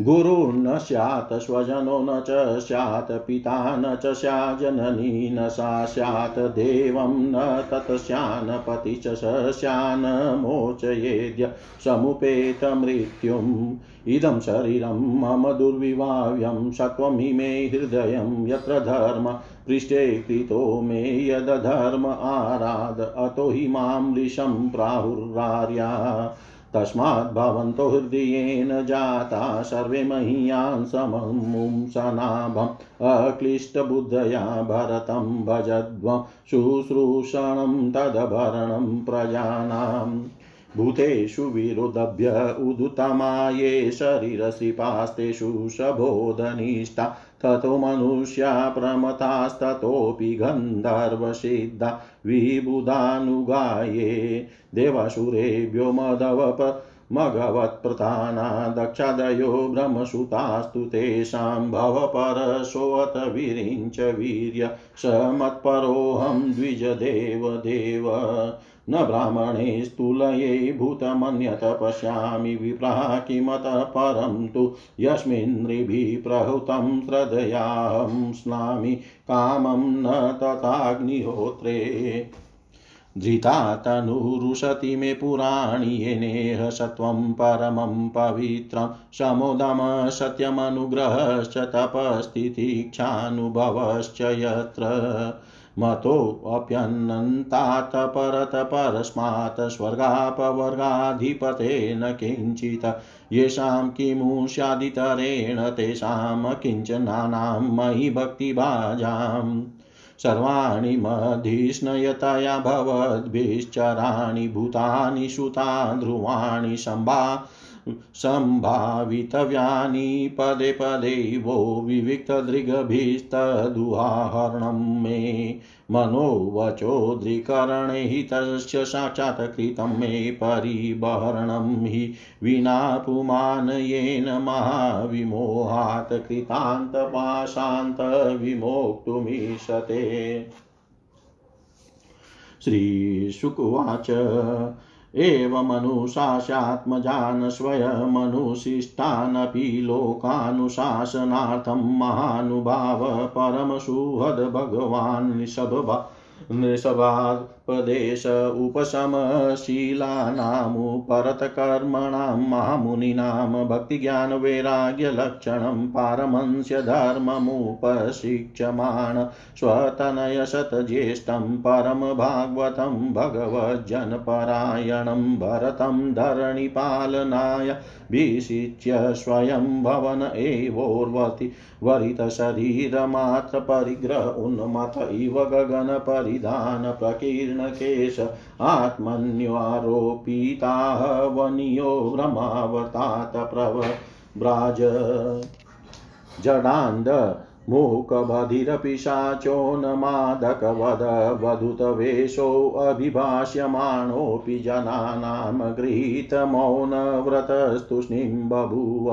यथान्धम् गुरुर्न स्यात्, स्वजनो न च स्यात्, पिता न च स्या जननी न सा स्यात्, देवं न तत् स्यान्, पति च स स्यान्, मोचयेद्य समुपेत मृत्युम्। इदं शरीरं मम दुर्विभाव्यं सत्त्वं मे हृदयं, यत्र धर्म पृष्ठे कृतो मे यदधर्म आराद अतो हि माँ प्राहुरार्या तस्मात् भवन्तो हृदयेन जाता सर्वे मह्यान् सममुं सनाभम् अक्लिष्टबुद्धया भरतं भजध्वं शुश्रूषणं तदभरणं प्रजानाम् भूतेषु विरुदभ्य उदुतमाये शरीरशिपास्तेषु शबोधनिष्ठा। ततो मनुष्या प्रमथास्ततोऽपि गन्धर्वसिद्धा। विबुधानुगाये देवासुरेभ्यो मदवप मघवत्प्रधाना दक्षादयो ब्रह्मसुतास्तु तेषां भवपरशोऽत विरिञ्च वीर्य स मत्परोऽहं द्विजदेव देव। न ब्राह्मणे स्तुलये भूतमन्यत पश्यामि विप्राः किमतः परं तु यस्मिन्नृभिः प्रहुतं श्रद्धयाहं स्नामि कामं न तथाग्निहोत्रे। धृता तनुरुशति मे पुराणि येनेह सत्वं परमं पवित्रं समोदम सत्यमनुग्रहश्च तपस्थितिक्षानुभवश्च यत्र मतोऽप्यनन्तात् परत परस्मात् स्वर्गापवर्गाधिपतेन किञ्चित्। येषां किमु स्यादितरेण तेषां किञ्चनानां मयि भक्तिभाजाम्। सर्वाणि मधिष्णयतया भवद्भिश्चराणि भूतानि सुता ध्रुवाणि सम्भा सम्भावितव्यानि पदे पदे वो विविक्तदृगभिस्तदुहाहरणं मे मनोवचोद्रिकरणे हि तस्य साक्षात् कृतं मे परिबहरणं हि विना पुमानयेन महाविमोहात् कृतान्तपाशान्तविमोक्तुमीशते श्रीशुकुवाच एवमनुशास्यात्मजान् स्वयमनुशिष्टानपि लोकानुशासनार्थं महानुभाव परमसुहद्भगवान् निषभा नृषभापदेश उपशमशीलानामुपरतकर्मणां महामुनीनां भक्तिज्ञानवैराग्यलक्षणं पारमंस्यधर्ममुपशिक्षमाण स्वतनयशतज्येष्ठं परमभागवतं भगवज्जनपरायणं भरतं धरणिपालनाय विशिच्य स्वयं भवन एवोर्वति वरितशरीरमात्रपरिग्रह उन्मथ इव गगनपरिधानप्रकीर्णकेश आत्मन्यारोपिताः वनियो भ्रमावतात् प्रव्राज जडान्द मूकबधिरपिशाचोन्मादकवद वधुतवेषोऽभिभाष्यमाणोऽपि जनानां गृहीतमौनव्रतस्तुष्णीं बभूव।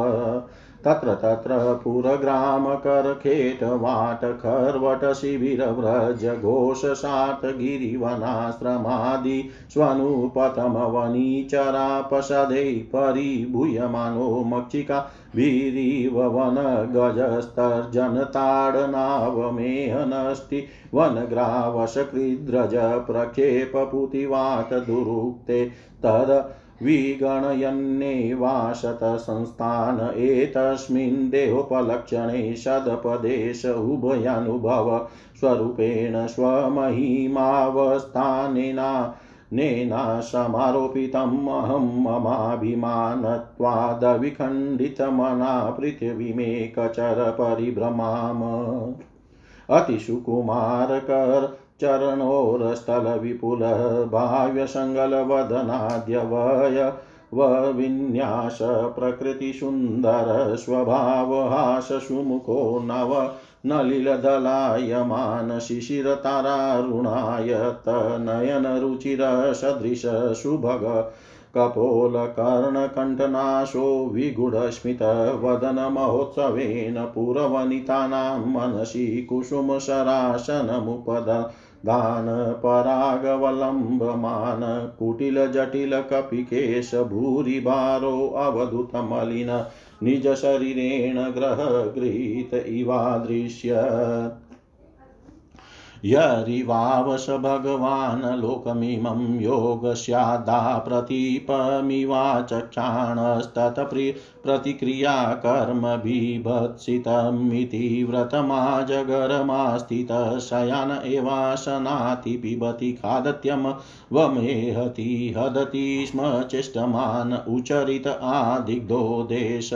तत्र तत्र पुरग्रामकरखेटवाटखर्वटशिबिरव्रजघोषसातगिरिवनाश्रमादि स्वनुपतमवनीचरापसदे परिभूयमानो मक्षिका वीरिव वनगजस्तर्जनताडनावमेहनस्ति वनग्रावशकृद्रज प्रक्षेपपुतिवात दुरुक्ते तद विगणयन्नेवाशतसंस्थान एतस्मिन् देहोपलक्षणे सदपदेश उभयानुभव स्वरूपेण स्वमहिमावस्थानेना नेना समारोपितम् अहं ममाभिमानत्वादविखण्डितमना पृथिवीमेकचरपरिभ्रमाम अतिसुकुमारकर चरणोरस्थलविपुलः भाव्यसङ्गलवदनाद्यवय वविन्यास प्रकृतिसुन्दर स्वभावहाससुमुखो नव नलिलदलायमान शिशिरतारारुणायतनयनरुचिरसदृश सुभग कपोलकर्णकण्ठनाशो विगूढस्मितवदनमहोत्सवेन पुरवनितानां मनसि कुसुमशरासनमुपद दान परागवलम्बमान कुटिलजटिलकपिकेश भूरिभारो अवधूतमलिन निजशरीरेण ग्रहगृहीत इवादृश्य यरिवावश भगवान् लोकमिमं योगस्यादा प्रतीपमिवाचक्षाणस्तत्प्रि प्रतिक्रिया कर्मभिभत्सितमिति व्रतमाजगरमास्थितः शयान एवासनाति पिबति खादत्यं वमेहति हदति स्म चेष्टमान् उचरित आदिग्धो देश।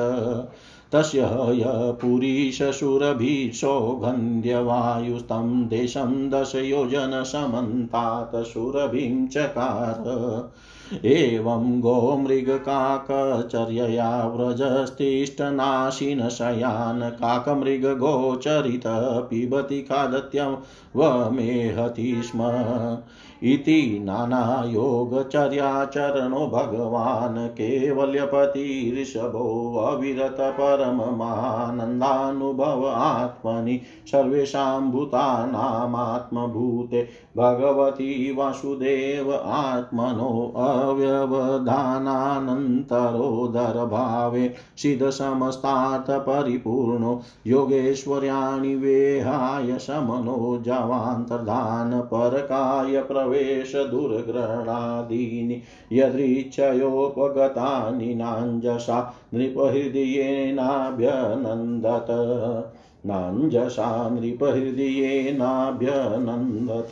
तस्य य पुरीशशुरभिसौगन्ध्यवायुस्तं देशं दशयोजनसमन्तात् सुरभिं चकार। एवं गोमृगकाकचर्यया व्रजस्तिष्ठनाशिनशयान् काकमृगगोचरित पिबति खादत्यं वमेहति स्म। इति नानायोगचर्याचरणो भगवान् केवल्यपति ऋषभो अविरत परममानन्दानुभव आत्मनि सर्वेषां भूतानामात्मभूते भगवती वासुदेव आत्मनो अव्यवधानानन्तरोदरभावे सिद्धसमस्तार्थपरिपूर्णो योगेश्वर्याणि वेहाय समनो जवान्तर्धान परकाय प्रवेश दुर्ग्रहणादीनि यदृच्छयोपगतानि नाञ्जसा नृपहृदयेनाभ्यनन्दत। नाञ्जसा नृपहृदयेनाभ्यनन्दत।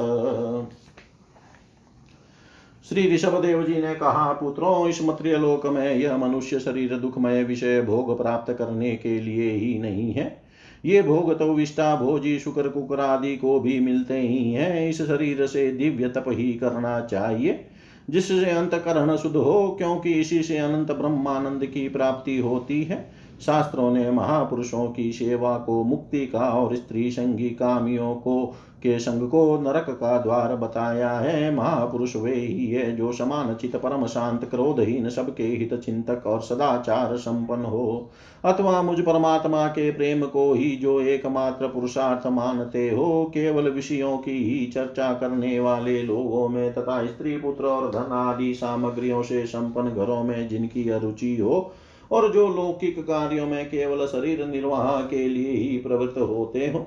श्री ऋषभ देव जी ने कहा, पुत्रों, इस मत्रिय लोक में यह मनुष्य शरीर दुखमय विषय भोग प्राप्त करने के लिए ही नहीं है। ये भोग तो विष्टा भोजी, शुक्र, कुकर आदि को भी मिलते ही हैं। इस शरीर से दिव्य तप ही करना चाहिए। जिससे अंतकरण शुद्ध हो, क्योंकि इसी से अनंत ब्रह्मानंद की प्राप्ति होती है। शास्त्रों ने महापुरुषों की सेवा को, मुक्ति का और स्त्री संगी कामियों को, के संग को नरक का द्वार बताया है। महापुरुष वे ही है जो समान चित परम शांत, क्रोधहीन, सबके हित चिंतक और सदाचार संपन्न हो। अथवा मुझ परमात्मा के प्रेम को ही जो एकमात्र पुरुषार्थ मानते हो, केवल विषयों की ही चर्चा करने वाले लोगों में तथा स्त्री पुत्र और धन आदि सामग्रियों से संपन्न घरों में जिनकी अरुचि हो और जो लौकिक कार्यों में केवल शरीर निर्वाह के लिए ही प्रवृत्त होते हो,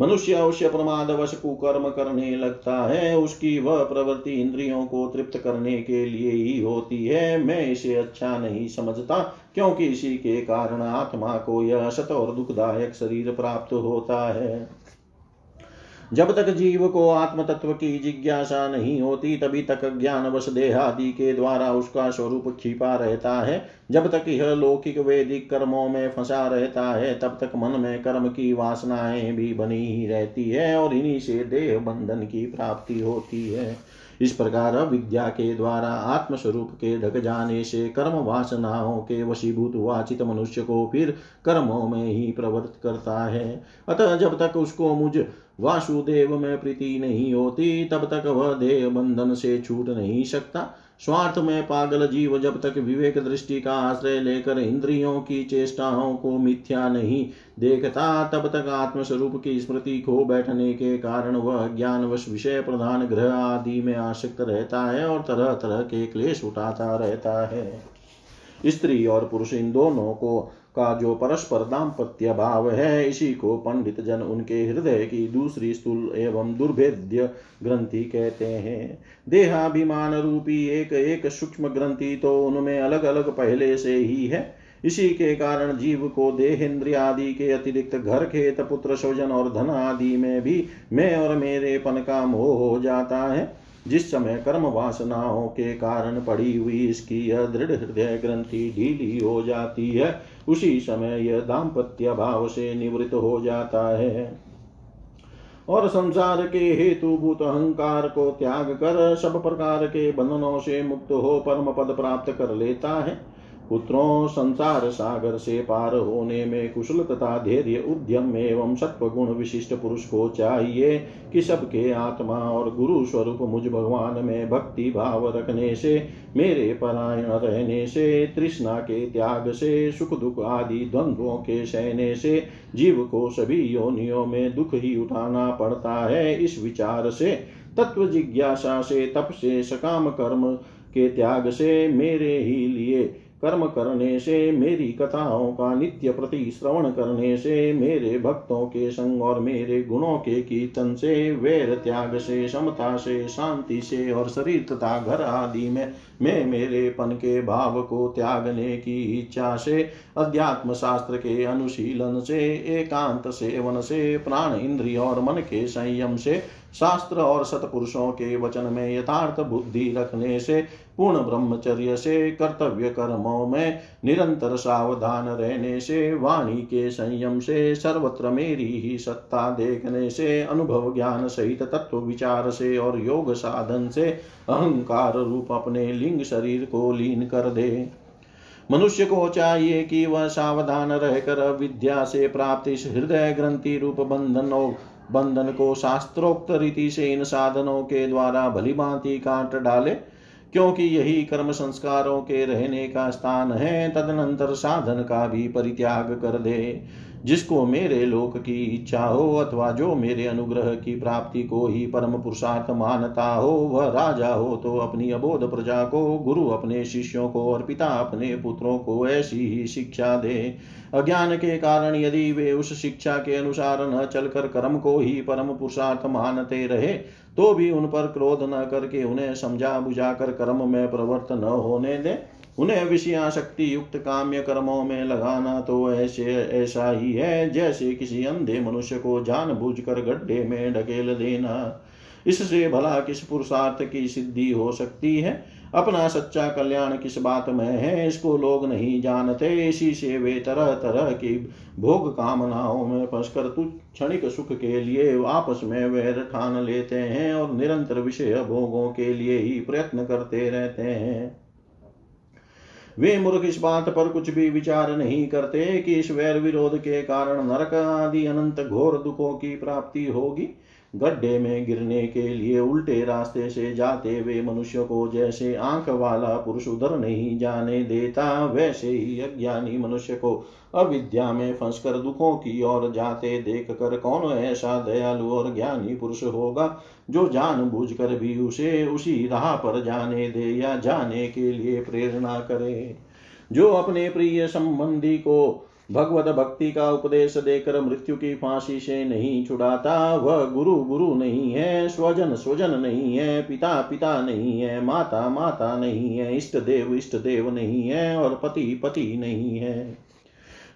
मनुष्य अवश्य प्रमादवश कुकर्म करने लगता है, उसकी वह प्रवृत्ति इंद्रियों को तृप्त करने के लिए ही होती है। मैं इसे अच्छा नहीं समझता, क्योंकि इसी के कारण आत्मा को यह असत और दुखदायक शरीर प्राप्त होता है। जब तक जीव को आत्म तत्व की जिज्ञासा नहीं होती, तभी तक ज्ञान वश देहादि के द्वारा उसका स्वरूप छिपा रहता है। जब तक यह लौकिक वैदिक कर्मों में फंसा रहता है, तब तक मन में कर्म की वासनाएँ भी बनी ही रहती है और इन्हीं से देह बंधन की प्राप्ति होती है। इस प्रकार विद्या के द्वारा आत्म स्वरूप के ढक जाने से कर्म वासनाओं के वशीभूत वाचित मनुष्य को फिर कर्मों में ही प्रवृत्त करता है। अतः जब तक उसको मुझ वासुदेव में प्रीति नहीं होती, तब तक वह देह बंधन से छूट नहीं सकता। स्वार्थ में पागल जीव जब तक विवेक दृष्टि का आश्रय लेकर इंद्रियों की चेष्टाओं को मिथ्या नहीं देखता, तब तक आत्मस्वरूप की स्मृति खो बैठने के कारण वह ज्ञानवश विषय प्रधान ग्रह आदि में आसक्त रहता है और तरह तरह के क्लेश उठाता रहता है। स्त्री और पुरुष इन दोनों को का जो परस्पर दाम्पत्य भाव है, इसी को पंडित जन उनके हृदय की दूसरी स्थूल एवं दुर्भेद्य ग्रंथि कहते हैं। देहाभिमान रूपी एक एक सूक्ष्म ग्रंथि तो उनमें अलग अलग पहले से ही है। इसी के कारण जीव को देहेंद्रिय आदि के अतिरिक्त घर, खेत, पुत्र, स्वजन और धन आदि में भी मैं और मेरे पन का मोह हो जाता है। जिस समय कर्म वासनाओं के कारण पड़ी हुई इसकी यह दृढ़ हृदय ग्रंथि ढीली हो जाती है उसी समय यह दाम्पत्य भाव से निवृत्त हो जाता है। और संसार के हेतुभूत अहंकार को त्याग कर सब प्रकार के बंधनों से मुक्त हो परम पद प्राप्त कर लेता है। पुत्रों संसार सागर से पार होने में कुशल तथा धैर्य उद्यम एवं सत्व गुण विशिष्ट पुरुष को चाहिए कि सबके आत्मा और गुरु स्वरूप मुझ भगवान में भक्ति भाव रखने से, मेरे परायण रहने से, तृष्णा के त्याग से, सुख दुख आदि द्वंद्वों के सहने से, जीव को सभी योनियों में दुख ही उठाना पड़ता है। इस विचार से, तत्व जिज्ञासा से, तप से, सकाम कर्म के त्याग से मेरे ही लिए कर्म करने से मेरी कथाओं का नित्य प्रति श्रवण करने से मेरे भक्तों के संग और मेरे गुणों के कीर्तन से, वैर त्याग से, समता से, शांति से और शरीर तथा घर आदि में मैं मेरे पन के भाव को त्यागने की इच्छा से, अध्यात्म शास्त्र के अनुशीलन से, एकांत सेवन से, प्राण इंद्रिय और मन के संयम से शास्त्र और सतपुरुषों के वचन में यथार्थ बुद्धि रखने से, पूर्ण ब्रह्मचर्य से, कर्तव्य कर्मों में निरंतर सावधान रहने से, वाणी के संयम से, सर्वत्र मेरी ही सत्ता देखने से, अनुभव ज्ञान सहित तत्व विचार से और योग साधन से अहंकार रूप अपने लिंग शरीर को लीन कर दे। मनुष्य को चाहिए कि वह सावधान रहकर विद्या से प्राप्त इस हृदय ग्रंथि रूप बंधन बंधन को शास्त्रोक्त रीति से इन साधनों के द्वारा भली भांति काट डाले, क्योंकि यही कर्म संस्कारों के रहने का स्थान है, तदनंतर साधन का भी परित्याग कर दे। जिसको मेरे लोक की इच्छा हो अथवा जो मेरे अनुग्रह की प्राप्ति को ही परम पुरुषार्थ मानता हो, वह राजा हो तो अपनी अबोध प्रजा को, गुरु अपने शिष्यों को और पिता अपने पुत्रों को ऐसी ही शिक्षा दे। अज्ञान के कारण यदि वे उस शिक्षा के अनुसार न चलकर कर्म को ही परम पुरुषार्थ मानते रहे तो भी उन पर क्रोध न करके उन्हें समझा बुझा कर कर्म में प्रवृत्त न होने दे। उन्हें विषयाशक्ति युक्त काम्य कर्मों में लगाना तो ऐसे, ऐसा ही है, जैसे किसी अंधे मनुष्य को जान बूझ कर गड्ढे में ढकेल देना। इससे भला किस पुरुषार्थ की सिद्धि हो सकती है? अपना सच्चा कल्याण किस बात में है? इसको लोग नहीं जानते। इसी से वे तरह तरह की भोग कामनाओं में फंसकर तु क्षणिक सुख के लिए आपस में वैर ठान लेते हैं और निरंतर विषय भोगों के लिए ही प्रयत्न करते रहते हैं। वे मूर्ख इस बात पर कुछ भी विचार नहीं करते कि इस वैर विरोध के कारण नरक आदि अनंत घोर दुखों की प्राप्ति होगी। गड्ढे में गिरने के लिए उल्टे रास्ते से जाते वे मनुष्य को जैसे आँख वाला पुरुष उधर नहीं जाने देता, वैसे ही अज्ञानी मनुष्य को अविद्या में फंसकर दुखों की ओर जाते देख कर कौन ऐसा दयालु और ज्ञानी पुरुष होगा जो जान बूझ कर भी उसे उसी राह पर जाने दे या जाने के लिए प्रेरणा करे। जो अपने प्रिय संबंधी को भगवत भक्ति का उपदेश देकर मृत्यु की फांसी से नहीं छुड़ाता। वह गुरु गुरु नहीं है, स्वजन स्वजन नहीं है, पिता पिता नहीं है, माता माता नहीं है, इष्ट देव इष्ट देव नहीं है और पति पति नहीं है।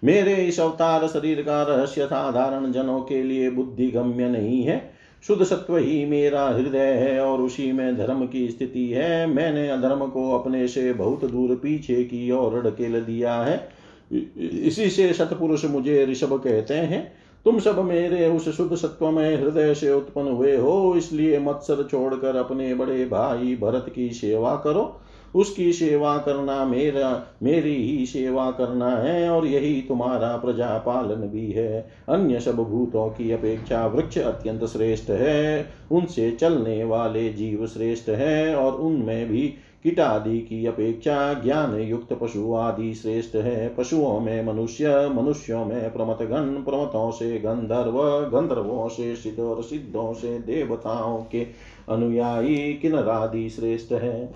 मेरे इस अवतार शरीर का रहस्य साधारण जनों के लिए बुद्धि गम्य नहीं है। शुद्ध सत्व ही मेरा हृदय है और उसी में धर्म की स्थिति है। मैंने अधर्म को अपने से बहुत दूर पीछे की ओर ढकेल दिया है। इसी से सतपुरुष मुझे ऋषभ कहते हैं, तुम सब मेरे उस शुद्ध सत्व में हृदय से उत्पन्न हुए हो, इसलिए मत्सर छोड़कर अपने बड़े भाई भरत की सेवा करो। उसकी सेवा करना मेरा, मेरी ही सेवा करना है, और यही तुम्हारा प्रजा पालन भी है। अन्य सब भूतों की अपेक्षा वृक्ष अत्यंत श्रेष्ठ है, उनसे चलने वाले जीव श्रेष्ठ है, और उनमें भी कीट आदि की अपेक्षा ज्ञान युक्त पशु आदि श्रेष्ठ है। पशुओं में मनुष्य, मनुष्यों में प्रमत गण प्रमतों से गंधर्व, गंधर्वों से सिद्ध और सिद्धों से देवताओं के अनुयायी किन्नरादि श्रेष्ठ है।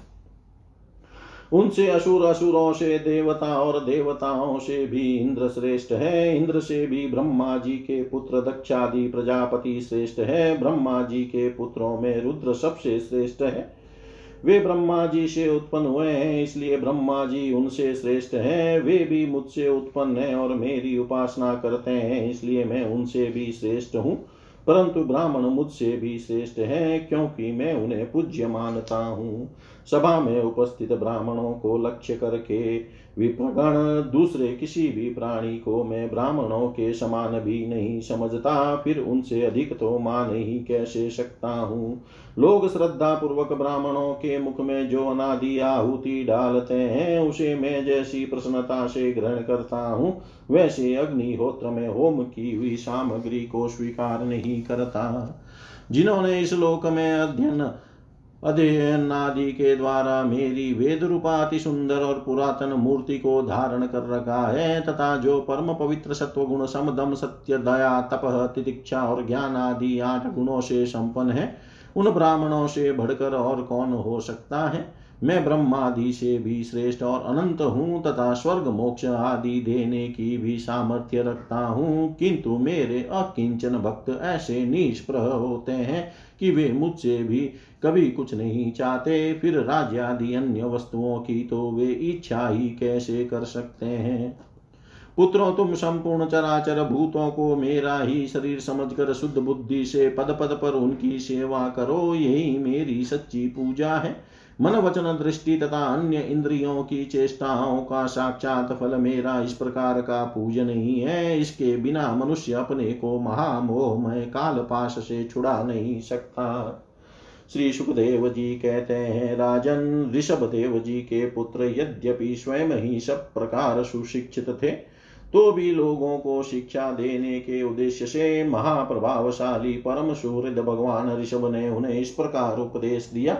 उनसे असुर, असुरों से देवता और देवताओं से भी इंद्र श्रेष्ठ है। इंद्र से भी ब्रह्मा जी के पुत्र दक्षादि प्रजापति श्रेष्ठ है। ब्रह्मा जी के पुत्रों में रुद्र सबसे श्रेष्ठ है। वे ब्रह्मा जी से उत्पन्न हुए हैं, इसलिए ब्रह्मा जी उनसे श्रेष्ठ हैं। वे भी मुझसे उत्पन्न हैं और मेरी उपासना करते हैं, इसलिए मैं उनसे भी श्रेष्ठ हूँ। परंतु ब्राह्मण मुझसे भी श्रेष्ठ है, क्योंकि मैं उन्हें पूज्य मानता हूँ। सभा में उपस्थित ब्राह्मणों को लक्ष्य करके विप्रगण दूसरे किसी भी प्राणी को मैं ब्राह्मणों के समान भी नहीं समझता, फिर उनसे अधिक तो मान ही कैसे सकता हूँ। लोग श्रद्धा पूर्वक ब्राह्मणों के मुख में जो अनादि आहुति डालते हैं, उसे मैं जैसी प्रसन्नता से ग्रहण करता हूँ, वैसे अग्निहोत्र में होम की हुई सामग्री को स्वीकार नहीं करता। जिन्होंने इस लोक में अध्ययन अध्ययन आदि के द्वारा मेरी वेद रूपाति सुंदर और पुरातन मूर्ति को धारण कर रखा है, तथा जो परम पवित्र सत्व गुण समदम सत्य दया तप तितिक्षा और ज्ञान आदि आठ गुणों से संपन्न है, उन ब्राह्मणों से बढ़कर और कौन हो सकता है? मैं ब्रह्मादि से भी श्रेष्ठ और अनंत हूँ, तथा स्वर्ग मोक्ष आदि देने की भी सामर्थ्य रखता हूँ, किंतु मेरे अकिंचन भक्त ऐसे निष्प्रह होते हैं कि वे मुझसे भी कभी कुछ नहीं चाहते, फिर राज्य आदि अन्य वस्तुओं की तो वे इच्छा ही कैसे कर सकते हैं? पुत्रों, तुम संपूर्ण चराचर भूतों को मेरा ही शरीर समझकर शुद्ध बुद्धि से पद पद पर उनकी सेवा करो, यही मेरी सच्ची पूजा है। मन वचन दृष्टि तथा अन्य इंद्रियों की चेष्टाओं का साक्षात फल मेरा इस प्रकार का पूजन ही है। इसके बिना मनुष्य अपने को महामोहमय काल पाश से छुड़ा नहीं सकता। श्री सुखदेव जी कहते हैं, राजन ऋषभ देव जी के पुत्र यद्यपि स्वयं ही सब प्रकार सुशिक्षित थे तो भी लोगों को शिक्षा देने के उद्देश्य से महाप्रभावशाली परम सूर्य भगवान ऋषभ ने उन्हें इस प्रकार उपदेश दिया।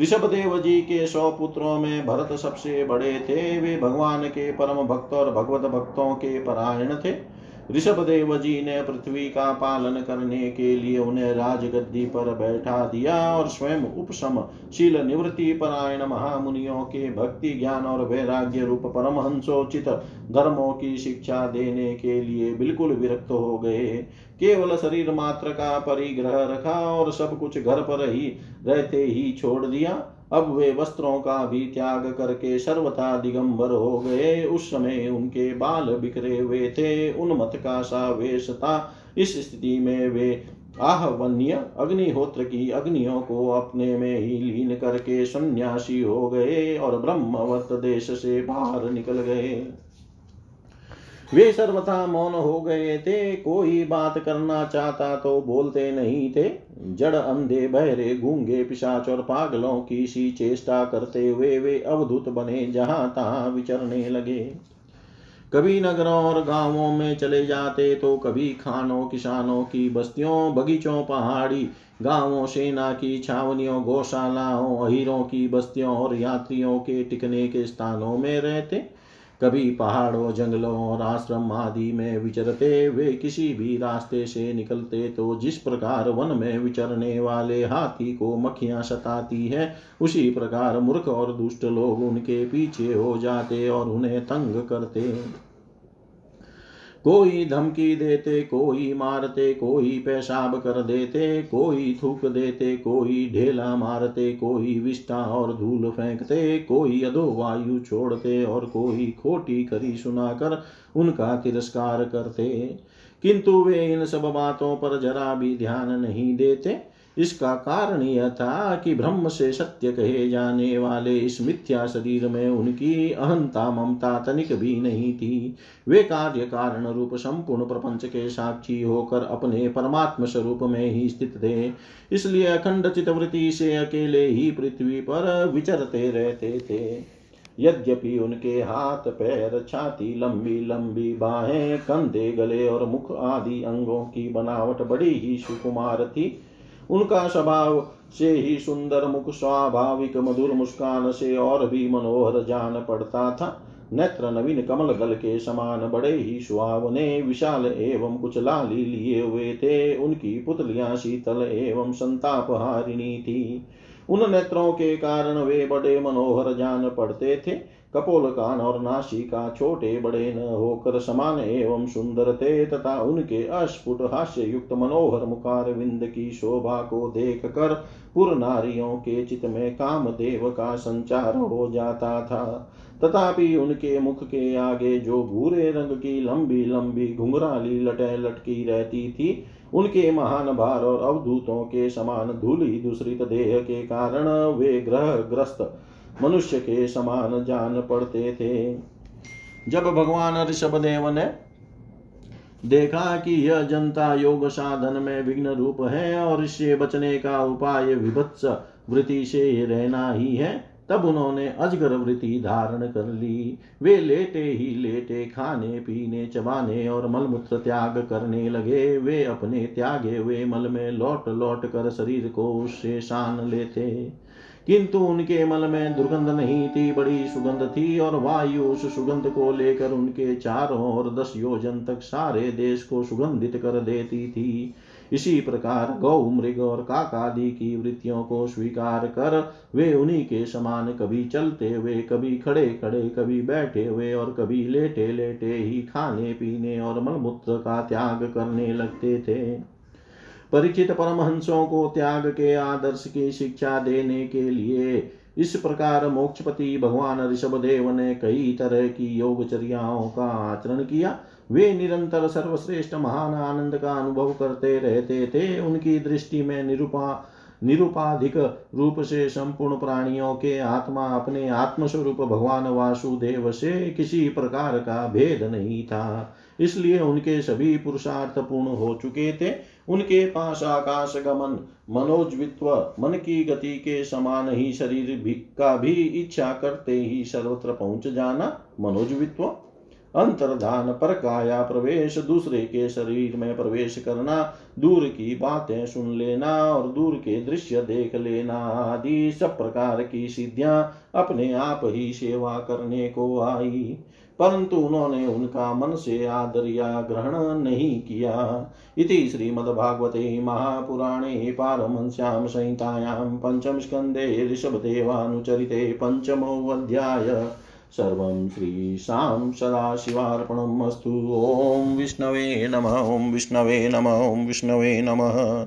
ऋषभ देव जी के सौ पुत्रों में भरत सबसे बड़े थे, वे भगवान के परम भक्त और भगवत भक्तों के परायण थे। ऋषभ देव जी ने पृथ्वी का पालन करने के लिए उन्हें राजगद्दी पर बैठा दिया और स्वयं उपशम शील निवृत्ति परायण महामुनियों के भक्ति ज्ञान और वैराग्य रूप परमहंसोचित धर्मों की शिक्षा देने के लिए बिल्कुल विरक्त हो गए। केवल शरीर मात्र का परिग्रह रखा और सब कुछ घर पर ही रहते ही छोड़ दिया। अब वे वस्त्रों का भी त्याग करके सर्वथा दिगंबर हो गए। उस समय उनके बाल बिखरे हुए थे। उन्मत का सा वेश था। इस स्थिति में वे आहवन्य अग्निहोत्र की अग्नियों को अपने में ही लीन करके सन्यासी हो गए और ब्रह्मवत देश से बाहर निकल गए। वे सर्वथा मौन हो गए थे, कोई बात करना चाहता तो बोलते नहीं थे। जड़ अंधे, बहरे, गूँगे, पिशाच और पागलों की सी चेष्टा करते हुए वे अवधुत बने, जहाँ तहां विचरने लगे। कभी नगरों और गाँवों में चले जाते तो कभी खानों, किसानों की बस्तियों, बगीचों, पहाड़ी, गाँवों, सेना की छावनियों, गौशालाओं, अहिरों की बस्तियों और यात्रियों के टिकने के स्थानों में रहते। कभी पहाड़ों, जंगलों और आश्रम आदि में विचरते वे किसी भी रास्ते से निकलते तो जिस प्रकार वन में विचरने वाले हाथी को मक्खियाँ सताती है, उसी प्रकार मूर्ख और दुष्ट लोग उनके पीछे हो जाते और उन्हें तंग करते। कोई धमकी देते, कोई मारते, कोई पेशाब कर देते, कोई थूक देते, कोई ढेला मारते, कोई विष्टा और धूल फेंकते, कोई अधो वायु छोड़ते और कोई खोटी करी सुनाकर उनका तिरस्कार करते। किंतु वे इन सब बातों पर जरा भी ध्यान नहीं देते। इसका कारण यह था कि ब्रह्म से सत्य कहे जाने वाले इस मिथ्या शरीर में उनकी अहंता ममता तनिक भी नहीं थी। वे कार्य कारण रूप संपूर्ण प्रपंच के साक्षी होकर अपने परमात्म स्वरूप में ही स्थित थे। इसलिए अखंड चितवृत्ति से अकेले ही पृथ्वी पर विचरते रहते थे। यद्यपि उनके हाथ, पैर, छाती, लंबी लंबी बाहें, कंधे, गले और मुख आदि अंगों की बनावट बड़ी ही सुकुमार थी उनका स्वभाव से ही सुंदर, मुख स्वाभाविक, मधुर मुस्कान से और भी मनोहर जान पड़ता था। नेत्र नवीन कमल दल के समान बड़े ही सुहावने, विशाल एवं कुछ लाली लिए हुए थे। उनकी पुतलियाँ शीतल एवं संताप हारिणी थी। उन नेत्रों के कारण वे बड़े मनोहर जान पड़ते थे। कपोल कान और नासिका छोटे बड़े न होकर समान एवं सुंदर थे तथा उनके अस्फुट हास्य युक्त मनोहर मुखार विंद की शोभा को देख कर पुर नारियों के चित में काम देव का संचार हो जाता था। तथापि उनके मुख के आगे जो भूरे रंग की लंबी लंबी घुंघराली लटे लटकी रहती थी, उनके महान भार और अवधूतों के समान धूली दूसरित देह के कारण वे ग्रह ग्रस्त मनुष्य के समान जान पड़ते थे। जब भगवान ऋषभ देव ने देखा कि यह जनता योग साधन में विघ्न रूप है और इससे बचने का उपाय विभत्स वृत्ति से रहना ही है, तब उन्होंने अजगर वृत्ति धारण कर ली। वे लेटे ही लेटे खाने, पीने, चबाने और मलमूत्र त्याग करने लगे। वे अपने त्यागे हुए मल में लौट लौट कर शरीर को उससे शान लेते। किंतु उनके मल में दुर्गंध नहीं थी बड़ी सुगंध थी और वायु उस सुगंध को लेकर उनके चारों और दस योजन तक सारे देश को सुगंधित कर देती थी। इसी प्रकार गौ मृग और काकादि की वृत्तियों को स्वीकार कर वे उन्हीं के समान कभी चलते हुए कभी खड़े खड़े कभी बैठे हुए और कभी लेटे लेटे ही खाने पीने और मलमूत्र का त्याग करने लगते थे। परीक्षित परमहंसों को त्याग के, आदर्श की शिक्षा देने के लिए इस प्रकार मोक्षपति भगवान ऋषभ देव ने कई तरह की योगचर्याओं का आचरण किया। वे निरंतर सर्वश्रेष्ठ महान आनंद का अनुभव करते रहते थे। उनकी दृष्टि में निरूपा, निरुपाधिक रूप से संपूर्ण प्राणियों के आत्मा अपने आत्मस्वरूप भगवान वासुदेव से किसी प्रकार का भेद नहीं था। इसलिए उनके सभी पुरुषार्थ पूर्ण हो चुके थे। उनके पास आकाश गमन, मनोजवित्व, मन की गति के समान ही शरीर भी, का भी इच्छा करते ही सर्वत्र पहुँच जाना मनोजवित्व। अंतर्धान पर काया प्रवेश, दूसरे के शरीर में प्रवेश करना, दूर की बातें सुन लेना और दूर के दृश्य देख लेना आदि सब प्रकार की सिद्धियाँ अपने आप ही सेवा करने को आई। परंतु उन्होंने उनका मन से आदर या ग्रहण नहीं किया। इति श्रीमद्भागवते महापुराणे पारमश्याम संहितायां पञ्चमस्कन्धे ऋषभदेवानुचरिते पञ्चमोऽध्याय सर्वं श्रीशां सदाशिवार्पणम् अस्तु। ॐ विष्णवे नमः। ॐ विष्णवे नमः। ॐ विष्णवे नमः।